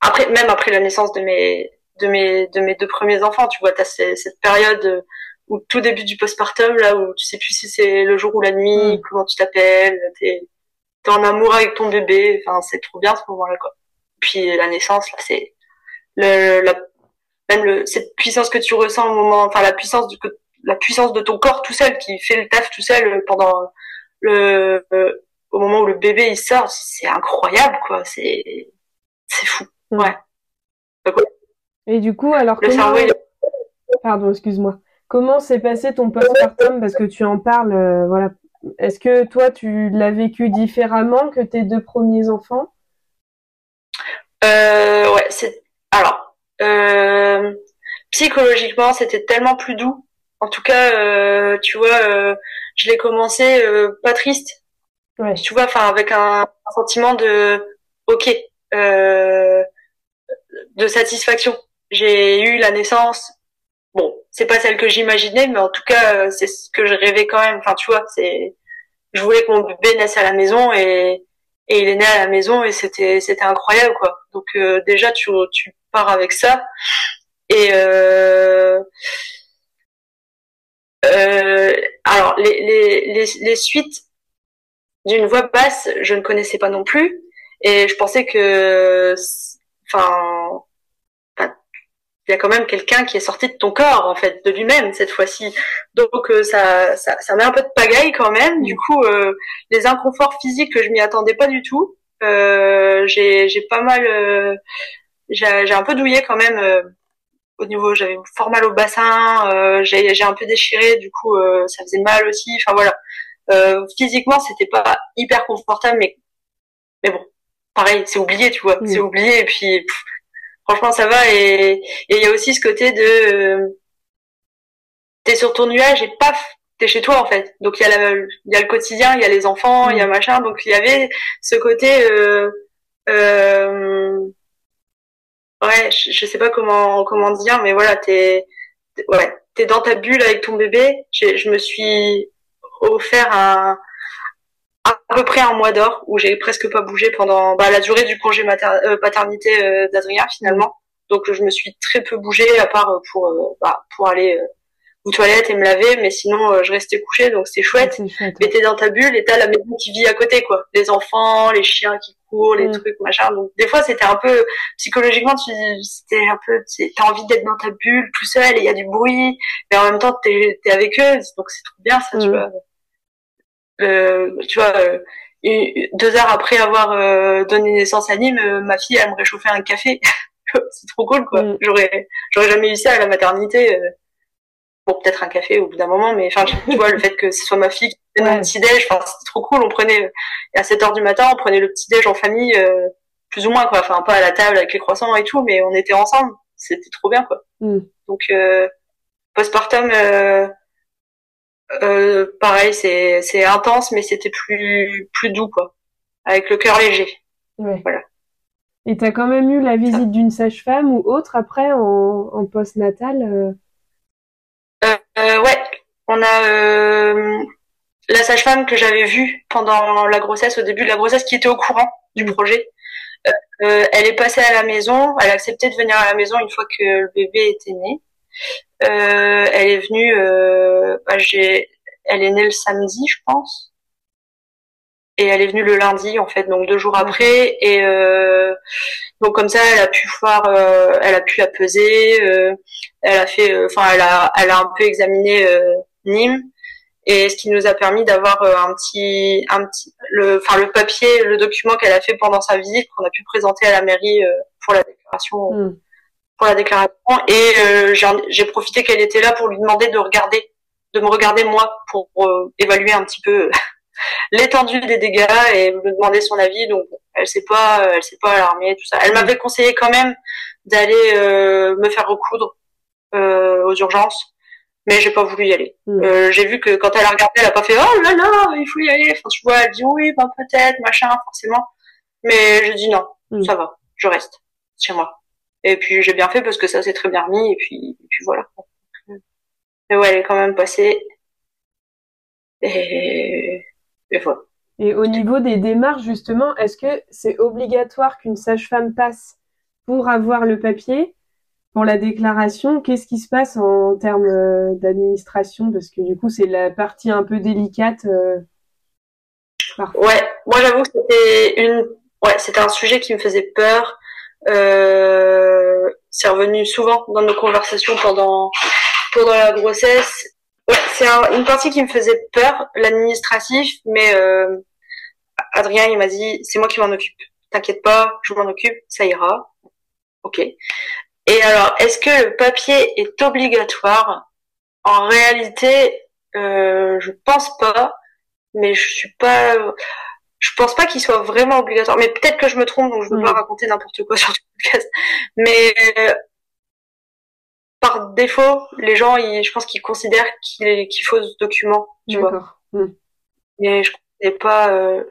après même après la naissance de mes de mes de mes deux premiers enfants, tu vois, t'as cette période où tout début du postpartum là où tu sais plus si c'est le jour ou la nuit, mm. comment tu t'appelles, t'es es en amour avec ton bébé, enfin c'est trop bien ce moment-là quoi. Puis la naissance là c'est le la même le, cette puissance que tu ressens au moment, enfin la puissance du la puissance de ton corps tout seul qui fait le taf tout seul pendant le, au moment où le bébé il sort, c'est incroyable quoi, c'est c'est fou. Ouais. Et du coup, alors le comment... Pardon, excuse-moi. Comment s'est passé ton postpartum? Parce que tu en parles euh, voilà. Est-ce que toi tu l'as vécu différemment que tes deux premiers enfants? Euh, ouais, c'est alors euh, psychologiquement, c'était tellement plus doux. En tout cas, euh, tu vois, euh, je l'ai commencé euh, pas triste. Ouais. Tu vois, enfin avec un, sentiment de ok, euh, de satisfaction. J'ai eu la naissance. C'est pas celle que j'imaginais, mais en tout cas, c'est ce que je rêvais quand même. Enfin, tu vois, c'est, je voulais que mon bébé naisse à la maison et et il est né à la maison et c'était c'était incroyable quoi. Donc euh, déjà tu tu pars avec ça et euh, euh, alors, les, les, les, les suites d'une voix basse, je ne connaissais pas non plus. Et je pensais que, enfin, il y a quand même quelqu'un qui est sorti de ton corps, en fait, de lui-même cette fois-ci. Donc euh, ça, ça, ça met un peu de pagaille quand même. Du coup, euh, les inconforts physiques, je m'y attendais pas du tout. Euh, j'ai, j'ai pas mal, euh, j'ai, j'ai un peu douillé quand même au niveau, j'avais fort mal au bassin, euh, j'ai, j'ai un peu déchiré, du coup euh, ça faisait mal aussi. Enfin voilà, euh, physiquement c'était pas hyper confortable, mais mais bon, pareil, c'est oublié, tu vois, c'est oublié et puis franchement ça va et il y a aussi ce côté de t'es sur ton nuage et paf t'es chez toi en fait. Donc il y a la, il y a le quotidien il y a les enfants il y a machin. Donc il y avait ce côté euh, euh, ouais, je, je, sais pas comment comment dire, mais voilà, t'es ouais, t'es dans ta bulle avec ton bébé. Je me suis offert un à peu près un mois d'or où j'ai presque pas bougé pendant bah, la durée du congé mater euh, paternité euh, d'Adrien finalement. Donc je me suis très peu bougé à part pour euh, bah, pour aller aux toilettes et me laver, mais sinon je restais couchée donc c'est chouette. Mais t'es dans ta bulle et t'as la maison qui vit à côté quoi, les enfants, les chiens qui les mm. trucs, machin. Donc des fois c'était un peu psychologiquement, tu c'était un peu, t'as envie d'être dans ta bulle tout seul et il y a du bruit, mais en même temps t'es es avec eux, donc c'est trop bien ça, tu mm. vois. Euh, tu vois, euh, deux heures après avoir euh, donné naissance à Nîmes, euh, ma fille elle me réchauffait un café. [LAUGHS] c'est trop cool quoi. Mm. J'aurais j'aurais jamais eu ça à la maternité. Bon, peut-être un café au bout d'un moment, mais enfin, [LAUGHS] tu vois, le fait que ce soit ma fille qui prenne un petit déj, enfin, c'était trop cool. On prenait, à 7 heures du matin, on prenait le petit déj en famille, euh, plus ou moins, quoi. Enfin, pas à la table avec les croissants et tout, mais on était ensemble. C'était trop bien, quoi. Mm. Donc, euh, postpartum, euh, euh, pareil, c'est, c'est intense, mais c'était plus, plus doux, quoi. Avec le cœur léger. Ouais. Voilà. Et t'as quand même eu la visite d'une sage-femme ou autre après en, en post-natal euh, euh, ouais, on a euh, la sage-femme que j'avais vue pendant la grossesse, au début de la grossesse, qui était au courant du projet. Euh, elle est passée à la maison, elle a accepté de venir à la maison une fois que le bébé était né. Elle est venue, bah, j'ai, elle est née le samedi, je pense. et elle est venue le lundi en fait, donc deux jours après. Et euh, donc comme ça, elle a pu voir, euh, elle a pu la peser. Euh, elle a fait, enfin, elle a, elle a un peu examiné Nîmes et ce qui nous a permis d'avoir un petit, un petit, le, enfin le papier, le document qu'elle a fait pendant sa visite qu'on a pu présenter à la mairie pour la déclaration. Hmm. Pour la déclaration et j'ai profité qu'elle était là pour lui demander de regarder, de me regarder moi pour évaluer un petit peu [LAUGHS] l'étendue des dégâts et me demander son avis. Donc elle s'est pas, elle s'est pas alarmée, tout ça. Elle m'avait conseillé quand même d'aller euh, me faire recoudre euh, aux urgences, mais j'ai pas voulu y aller. Hmm. Euh, j'ai vu que quand elle a regardé, elle a pas fait oh là là, il faut y aller. Enfin tu vois, elle dit oui, bah peut-être, machin, forcément. Mais je dis non, hmm. ça va, je reste chez moi. Et puis j'ai bien fait parce que ça s'est très bien remis et puis et puis voilà. Mais ouais, elle est quand même passée. Et et au niveau des démarches, justement, est-ce que c'est obligatoire qu'une sage-femme passe pour avoir le papier pour la déclaration? Qu'est-ce qui se passe en termes euh, d'administration? Parce que du coup, c'est la partie un peu délicate. Euh, ouais, moi j'avoue que c'était une, ouais, c'était un sujet qui me faisait peur. Euh... C'est revenu souvent dans nos conversations pendant pendant la grossesse c'est une partie qui me faisait peur, l'administratif, mais euh, Adrien, il m'a dit, c'est moi qui m'en occupe. T'inquiète pas, je m'en occupe, ça ira. Ok. Et alors, est-ce que le papier est obligatoire? En réalité, euh, je pense pas, mais je suis pas, je pense pas qu'il soit vraiment obligatoire. Mais peut-être que je me trompe, donc je ne veux pas mm. raconter n'importe quoi [LAUGHS] sur le podcast. Mais par défaut, les gens, je pense qu'ils considèrent qu'il faut ce document, tu vois. Hmm. Mais je ne pas. Euh...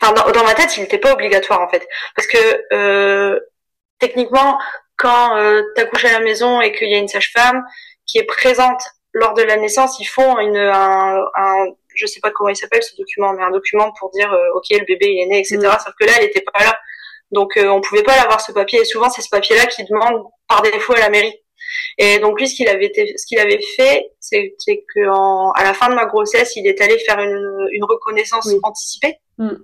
Enfin, dans, ma tête, il n'était pas obligatoire en fait, parce que euh, techniquement, quand euh, tu accouches à la maison et qu'il y a une sage-femme qui est présente lors de la naissance, ils font une, un, un je sais pas comment il s'appelle ce document, mais un document pour dire euh, ok le bébé il est né, etc. Hmm. Sauf que là, elle était pas là, donc euh, on pouvait pas l'avoir ce papier. Et souvent, c'est ce papier-là qui demande par défaut à la mairie. Et donc lui, ce qu'il avait, ce qu'il avait fait, c'est, que à la fin de ma grossesse, il est allé faire une, une reconnaissance anticipée. Mm.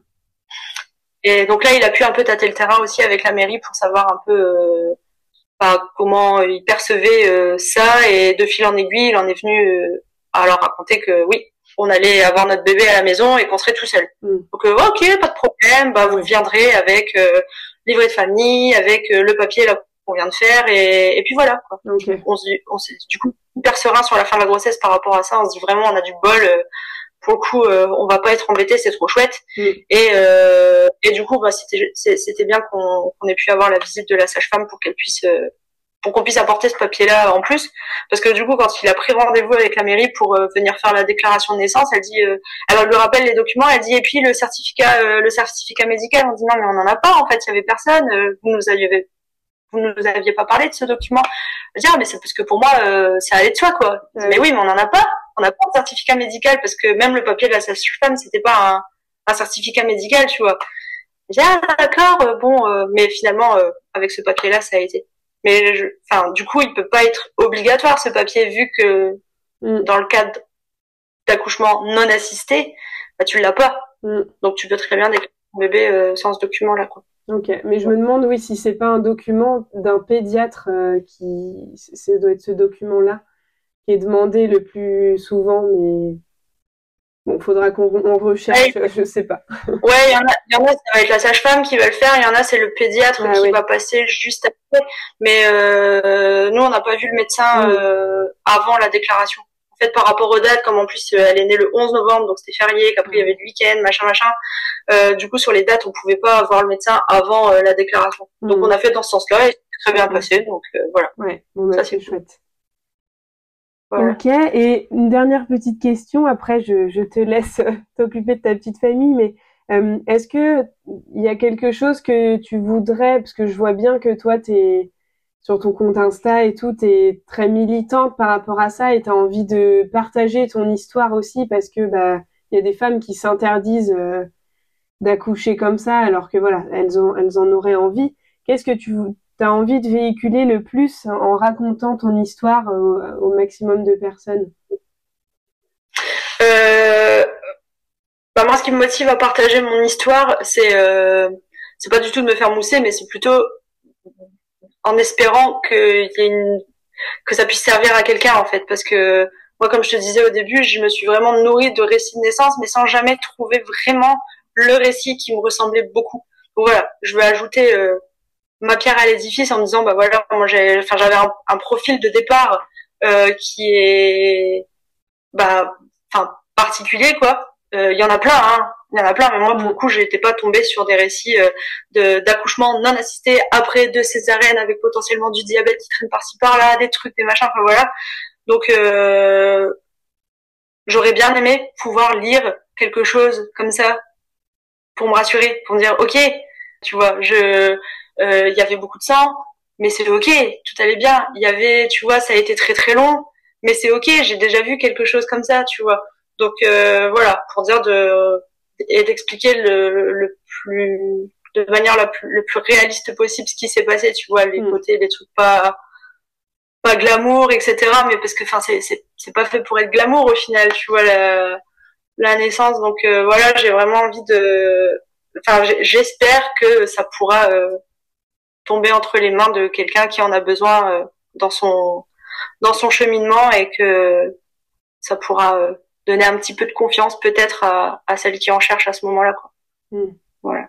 Et donc là, il a pu un peu tâter le terrain aussi avec la mairie pour savoir un peu euh, comment il percevait euh, ça. Et de fil en aiguille, il en est venu euh, à leur raconter que oui, on allait avoir notre bébé à la maison et qu'on serait tout seul. Mm. Donc ok, pas de problème, bah vous viendrez avec livret de famille, avec le papier là qu'on vient de faire et, et puis voilà quoi. On se dit, on du coup hyper serein sur la fin de la grossesse par rapport à ça. On se dit vraiment on a du bol. Euh, pour le coup, euh, on va pas être embêté, c'est trop chouette. Mm. Et, euh, et du coup, bah, c'était c'était bien qu'on ait pu avoir la visite de la sage-femme pour qu'elle puisse euh, pour qu'on puisse apporter ce papier-là en plus, parce que du coup, quand il a pris rendez-vous avec la mairie pour euh, venir faire la déclaration de naissance, elle dit, euh, elle lui rappelle les documents, elle dit, et puis le certificat, le certificat médical, on dit non mais on en a pas, en fait, il y avait personne, vous nous aviez vous nous aviez pas parlé de ce document. Je dis, ah, mais c'est parce que pour moi, euh, ça allait de soi, quoi. Mais oui, mais on n'en a pas. On n'a pas de certificat médical parce que même le papier de la sage-femme, c'était pas un, un, certificat médical, tu vois. Je dis, ah, d'accord, euh, bon, euh, mais finalement, euh, avec ce papier-là, ça a été. Mais, enfin, du coup, il peut pas être obligatoire, ce papier, vu que mm. dans le cadre d'accouchement non assisté, bah, tu l'as pas. Mm. Donc, tu peux très bien déclarer ton bébé sans ce document-là, quoi. Ok, mais je me demande, oui, si c'est pas un document d'un pédiatre euh, qui, ça doit être ce document-là qui est demandé le plus souvent, mais bon, faudra qu'on recherche, [LAUGHS] je sais pas. Ouais, il y, en a, y en a, ça va être la sage-femme qui va le faire, il y en a, c'est le pédiatre ah qui va passer juste après. Mais euh, nous, on n'a pas vu le médecin mm. euh, avant la déclaration par rapport aux dates, comme en plus euh, elle est née le 11 novembre, donc c'était férié, qu'après il y avait le week-end, machin, machin. Euh, du coup, sur les dates, on pouvait pas avoir le médecin avant euh, la déclaration. Donc mm. on a fait dans ce sens-là et c'est très bien passé. Donc voilà. Ouais, bon, bah, c'est chouette. Ok, et une dernière petite question, après je, je te laisse [LAUGHS] t'occuper de ta petite famille, mais est-ce que il y a quelque chose que tu voudrais, parce que je vois bien que toi t'es sur ton compte Insta et tout, t'es très militante par rapport à ça et t'as envie de partager ton histoire aussi parce que bah y a des femmes qui s'interdisent euh, d'accoucher comme ça alors que voilà elles ont elles en auraient envie. Qu'est-ce que tu envie de véhiculer le plus en racontant ton histoire au, maximum de personnes? Euh, bah moi, ce qui me motive à partager mon histoire, c'est euh, c'est pas du tout de me faire mousser, mais c'est plutôt en espérant que que ça puisse servir à quelqu'un en fait, parce que moi, comme je te disais au début, je me suis vraiment nourrie de récits de naissance, mais sans jamais trouver vraiment le récit qui me ressemblait beaucoup. Voilà, je vais ajouter euh, ma pierre à l'édifice en me disant bah voilà, moi j'ai, enfin j'avais un, profil de départ euh, qui est bah enfin particulier quoi. Euh, il y en a plein, hein. Il y en a plein, mais moi, pour le coup, j'étais pas tombée sur des récits de, d'accouchement non assisté après deux césariennes avec potentiellement du diabète qui traîne par-ci par-là, des trucs, des machins, enfin voilà. Donc, euh, j'aurais bien aimé pouvoir lire quelque chose comme ça pour me rassurer, pour me dire, ok, tu vois, je, euh, il y avait beaucoup de sang, mais c'est ok, tout allait bien. Il y avait, tu vois, ça a été très très long, mais c'est ok, j'ai déjà vu quelque chose comme ça, tu vois. Donc euh, voilà, pour dire de et d'expliquer le, le plus de manière la plus le plus réaliste possible ce qui s'est passé, tu vois, les mm. côtés, les trucs pas pas glamour, etc. Mais parce que, enfin, c'est c'est pas fait pour être glamour au final, tu vois la la naissance. Donc euh, voilà, j'ai vraiment envie de, enfin, j'espère que ça pourra euh, tomber entre les mains de quelqu'un qui en a besoin euh, dans son dans son cheminement et que ça pourra donner un petit peu de confiance peut-être à, à celle qui en cherche à ce moment-là. Hmm. Voilà.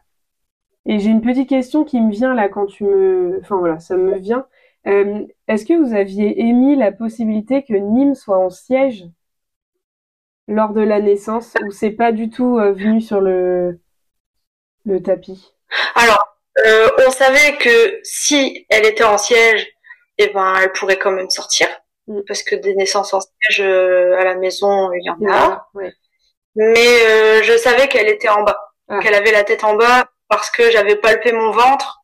Et j'ai une petite question qui me vient là quand tu me, enfin voilà, ça me vient. Euh, est-ce que vous aviez émis la possibilité que Nîmes soit en siège lors de la naissance ou c'est pas du tout euh, venu sur le, le tapis? Alors, euh, on savait que si elle était en siège, eh ben, elle pourrait quand même sortir. Mm. Parce que des naissances en siège à la maison, il y en a. Mais je savais qu'elle était en bas, ah. qu'elle avait la tête en bas parce que j'avais palpé mon ventre.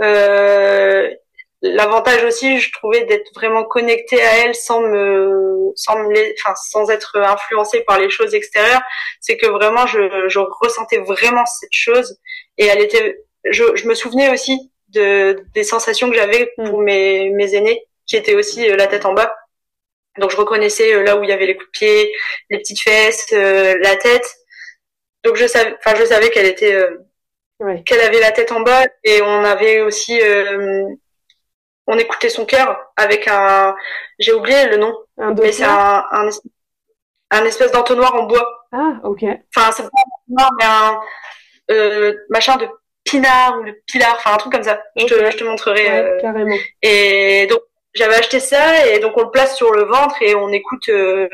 Euh, l'avantage aussi, je trouvais d'être vraiment connectée à elle sans me, sans me, enfin, sans être influencée par les choses extérieures, c'est que vraiment je, je ressentais vraiment cette chose et elle était, je, je me souvenais aussi de des sensations que j'avais mm. pour mes mes aînés qui étaient aussi euh, la tête en bas. Donc je reconnaissais euh, là où il y avait les coups de pied, les petites fesses, euh, la tête. Donc je savais, enfin je savais qu'elle était, qu'elle avait la tête en bas et on avait aussi on écoutait son cœur avec un, j'ai oublié le nom, mais c'est un, un, espèce d'entonnoir en bois. Ah, ok. Enfin, c'est pas un entonnoir, mais un euh, machin de pinard ou de pilar, enfin un truc comme ça. Je, te, je te montrerai. Euh, carrément. Et donc j'avais acheté ça et donc on le place sur le ventre et on écoute euh,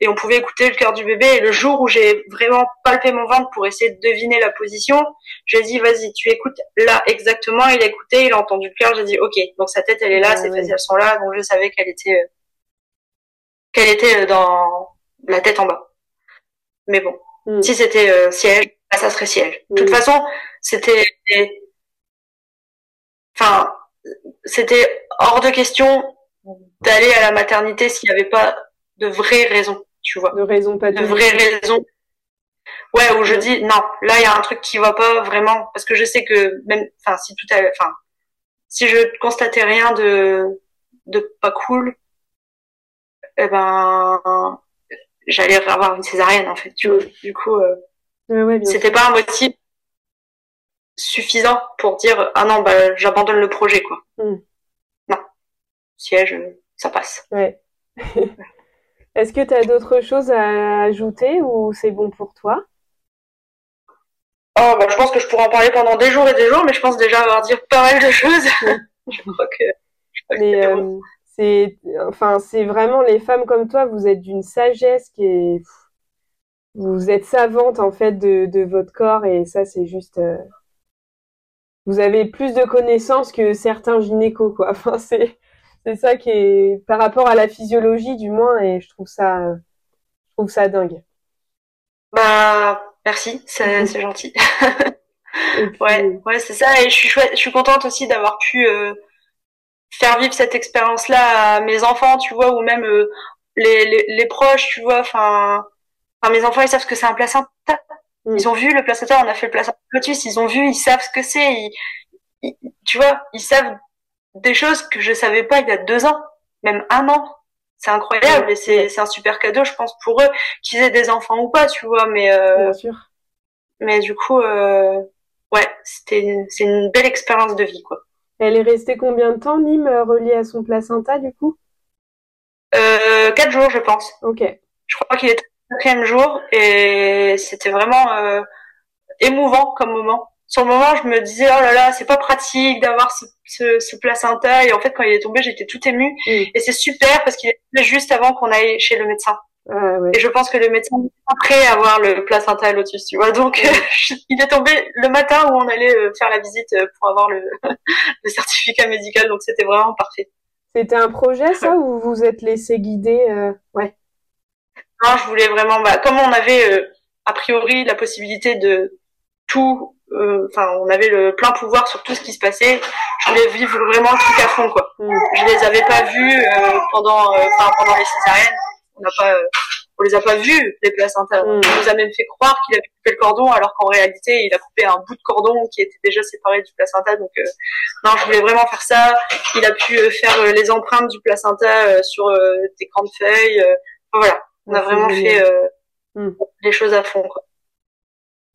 et on pouvait écouter le cœur du bébé. Et le jour où j'ai vraiment palpé mon ventre pour essayer de deviner la position, j'ai dit vas-y, tu écoutes là exactement. Il a écouté, il a entendu le cœur. J'ai dit ok, donc sa tête elle est là, ses fesses elles sont là, donc je savais qu'elle était euh, qu'elle était euh, dans la tête en bas. Mais bon, hmm. si c'était euh, siège, bah, ça serait siège. De toute façon, c'était enfin c'était hors de question d'aller à la maternité s'il n'y avait pas de vraies raisons tu vois. De raison pas de vraies raisons. Ouais, où je dis non, là il y a un truc qui va pas vraiment parce que je sais que même enfin si tout enfin si je constatais rien de de pas cool eh ben j'allais avoir une césarienne en fait, tu vois. Du coup euh, c'était pas un motif suffisant pour dire ah non bah j'abandonne le projet quoi. Hmm. Non. Siège ça passe. Ouais. [LAUGHS] Est-ce que tu as d'autres choses à ajouter ou c'est bon pour toi? Oh, bah, je pense que je pourrais en parler pendant des jours et des jours, mais je pense déjà avoir dit pas mal de choses. [LAUGHS] je crois que. mais euh, c'est, enfin, c'est vraiment les femmes comme toi, vous êtes d'une sagesse qui est, vous êtes savante en fait de, de votre corps et ça c'est juste, euh, vous avez plus de connaissances que certains gynécos quoi. [LAUGHS] Enfin c'est, c'est ça qui est par rapport à la physiologie du moins et je trouve ça je trouve ça dingue. Bah merci, c'est c'est gentil. [LAUGHS] Ouais, ouais, c'est ça et je suis chouette, je suis contente aussi d'avoir pu euh, faire vivre cette expérience là à mes enfants, tu vois, ou même euh, les, les, les proches, tu vois, enfin enfin mes enfants ils savent ce que c'est un placenta. Ils ont vu le placenta, on a fait le placenta lotus, ils ont vu, ils savent ce que c'est, tu vois, ils savent des choses que je savais pas il y a deux ans, même un an. C'est incroyable et c'est c'est un super cadeau, je pense, pour eux, qu'ils aient des enfants ou pas, tu vois. Mais euh, Bien sûr. Mais du coup, euh, ouais, c'était c'est une belle expérience de vie, quoi. Elle est restée combien de temps, Nîmes, reliée à son placenta, du coup? Euh, Quatre jours, je pense. Ok. Je crois qu'il le quatrième jour et c'était vraiment euh, émouvant comme moment. Sur le moment, je me disais oh là là, c'est pas pratique d'avoir ce, ce, ce, placenta et en fait quand il est tombé, j'étais tout émue et c'est super parce qu'il est tombé juste avant qu'on aille chez le médecin. Ah, ouais. Et je pense que le médecin n'est pas prêt à voir le placenta lotus, tu vois. Donc, [LAUGHS] il est tombé le matin où on allait euh, faire la visite euh, pour avoir le, [LAUGHS] le certificat médical. Donc, c'était vraiment parfait. C'était un projet, ça, ou vous vous êtes laissé guider euh... Ouais. Non, je voulais vraiment, bah, comme on avait euh, a priori la possibilité de tout, enfin, on avait le plein pouvoir sur tout ce qui se passait. Je voulais vivre vraiment le truc à fond, quoi. Mm. Je les avais pas vus pendant, enfin, pendant les césariennes on n'a pas, on les a pas vus les placentas. Mm. On nous a même fait croire qu'il avait coupé le cordon, alors qu'en réalité, il a coupé un bout de cordon qui était déjà séparé du placenta. Donc, euh, non, je voulais vraiment faire ça. Il a pu euh, faire euh, les empreintes du placenta euh, sur euh, des grandes feuilles. Enfin, voilà, on a vraiment fait euh, Mm. les choses à fond. Quoi.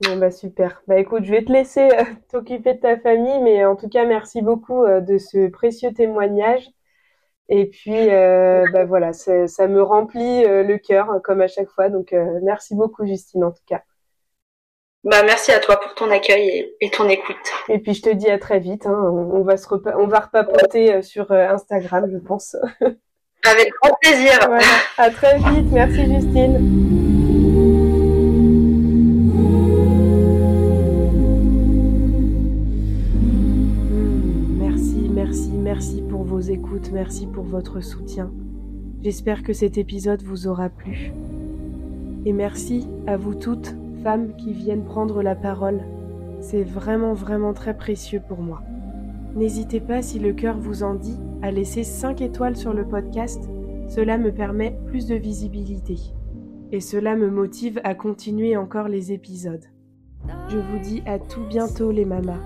Bon, bah super. Bah écoute, je vais te laisser euh, [LAUGHS] t'occuper de ta famille, mais en tout cas, merci beaucoup euh, de ce précieux témoignage. Et puis, bah voilà, ça, me remplit le cœur, comme à chaque fois. Donc, merci beaucoup, Justine, en tout cas. Bah, merci à toi pour ton accueil et, et ton écoute. Et puis, je te dis à très vite. Hein. On va se on va repapoter sur Instagram, je pense. [LAUGHS] Avec grand plaisir. Voilà. À très vite. Merci, Justine. Merci, merci, merci pour vos écoutes, merci pour votre soutien. J'espère que cet épisode vous aura plu. Et merci à vous toutes, femmes qui viennent prendre la parole. C'est vraiment, vraiment très précieux pour moi. N'hésitez pas, si le cœur vous en dit, à laisser 5 étoiles sur le podcast. Cela me permet plus de visibilité. Et cela me motive à continuer encore les épisodes. Je vous dis à tout bientôt les mamas.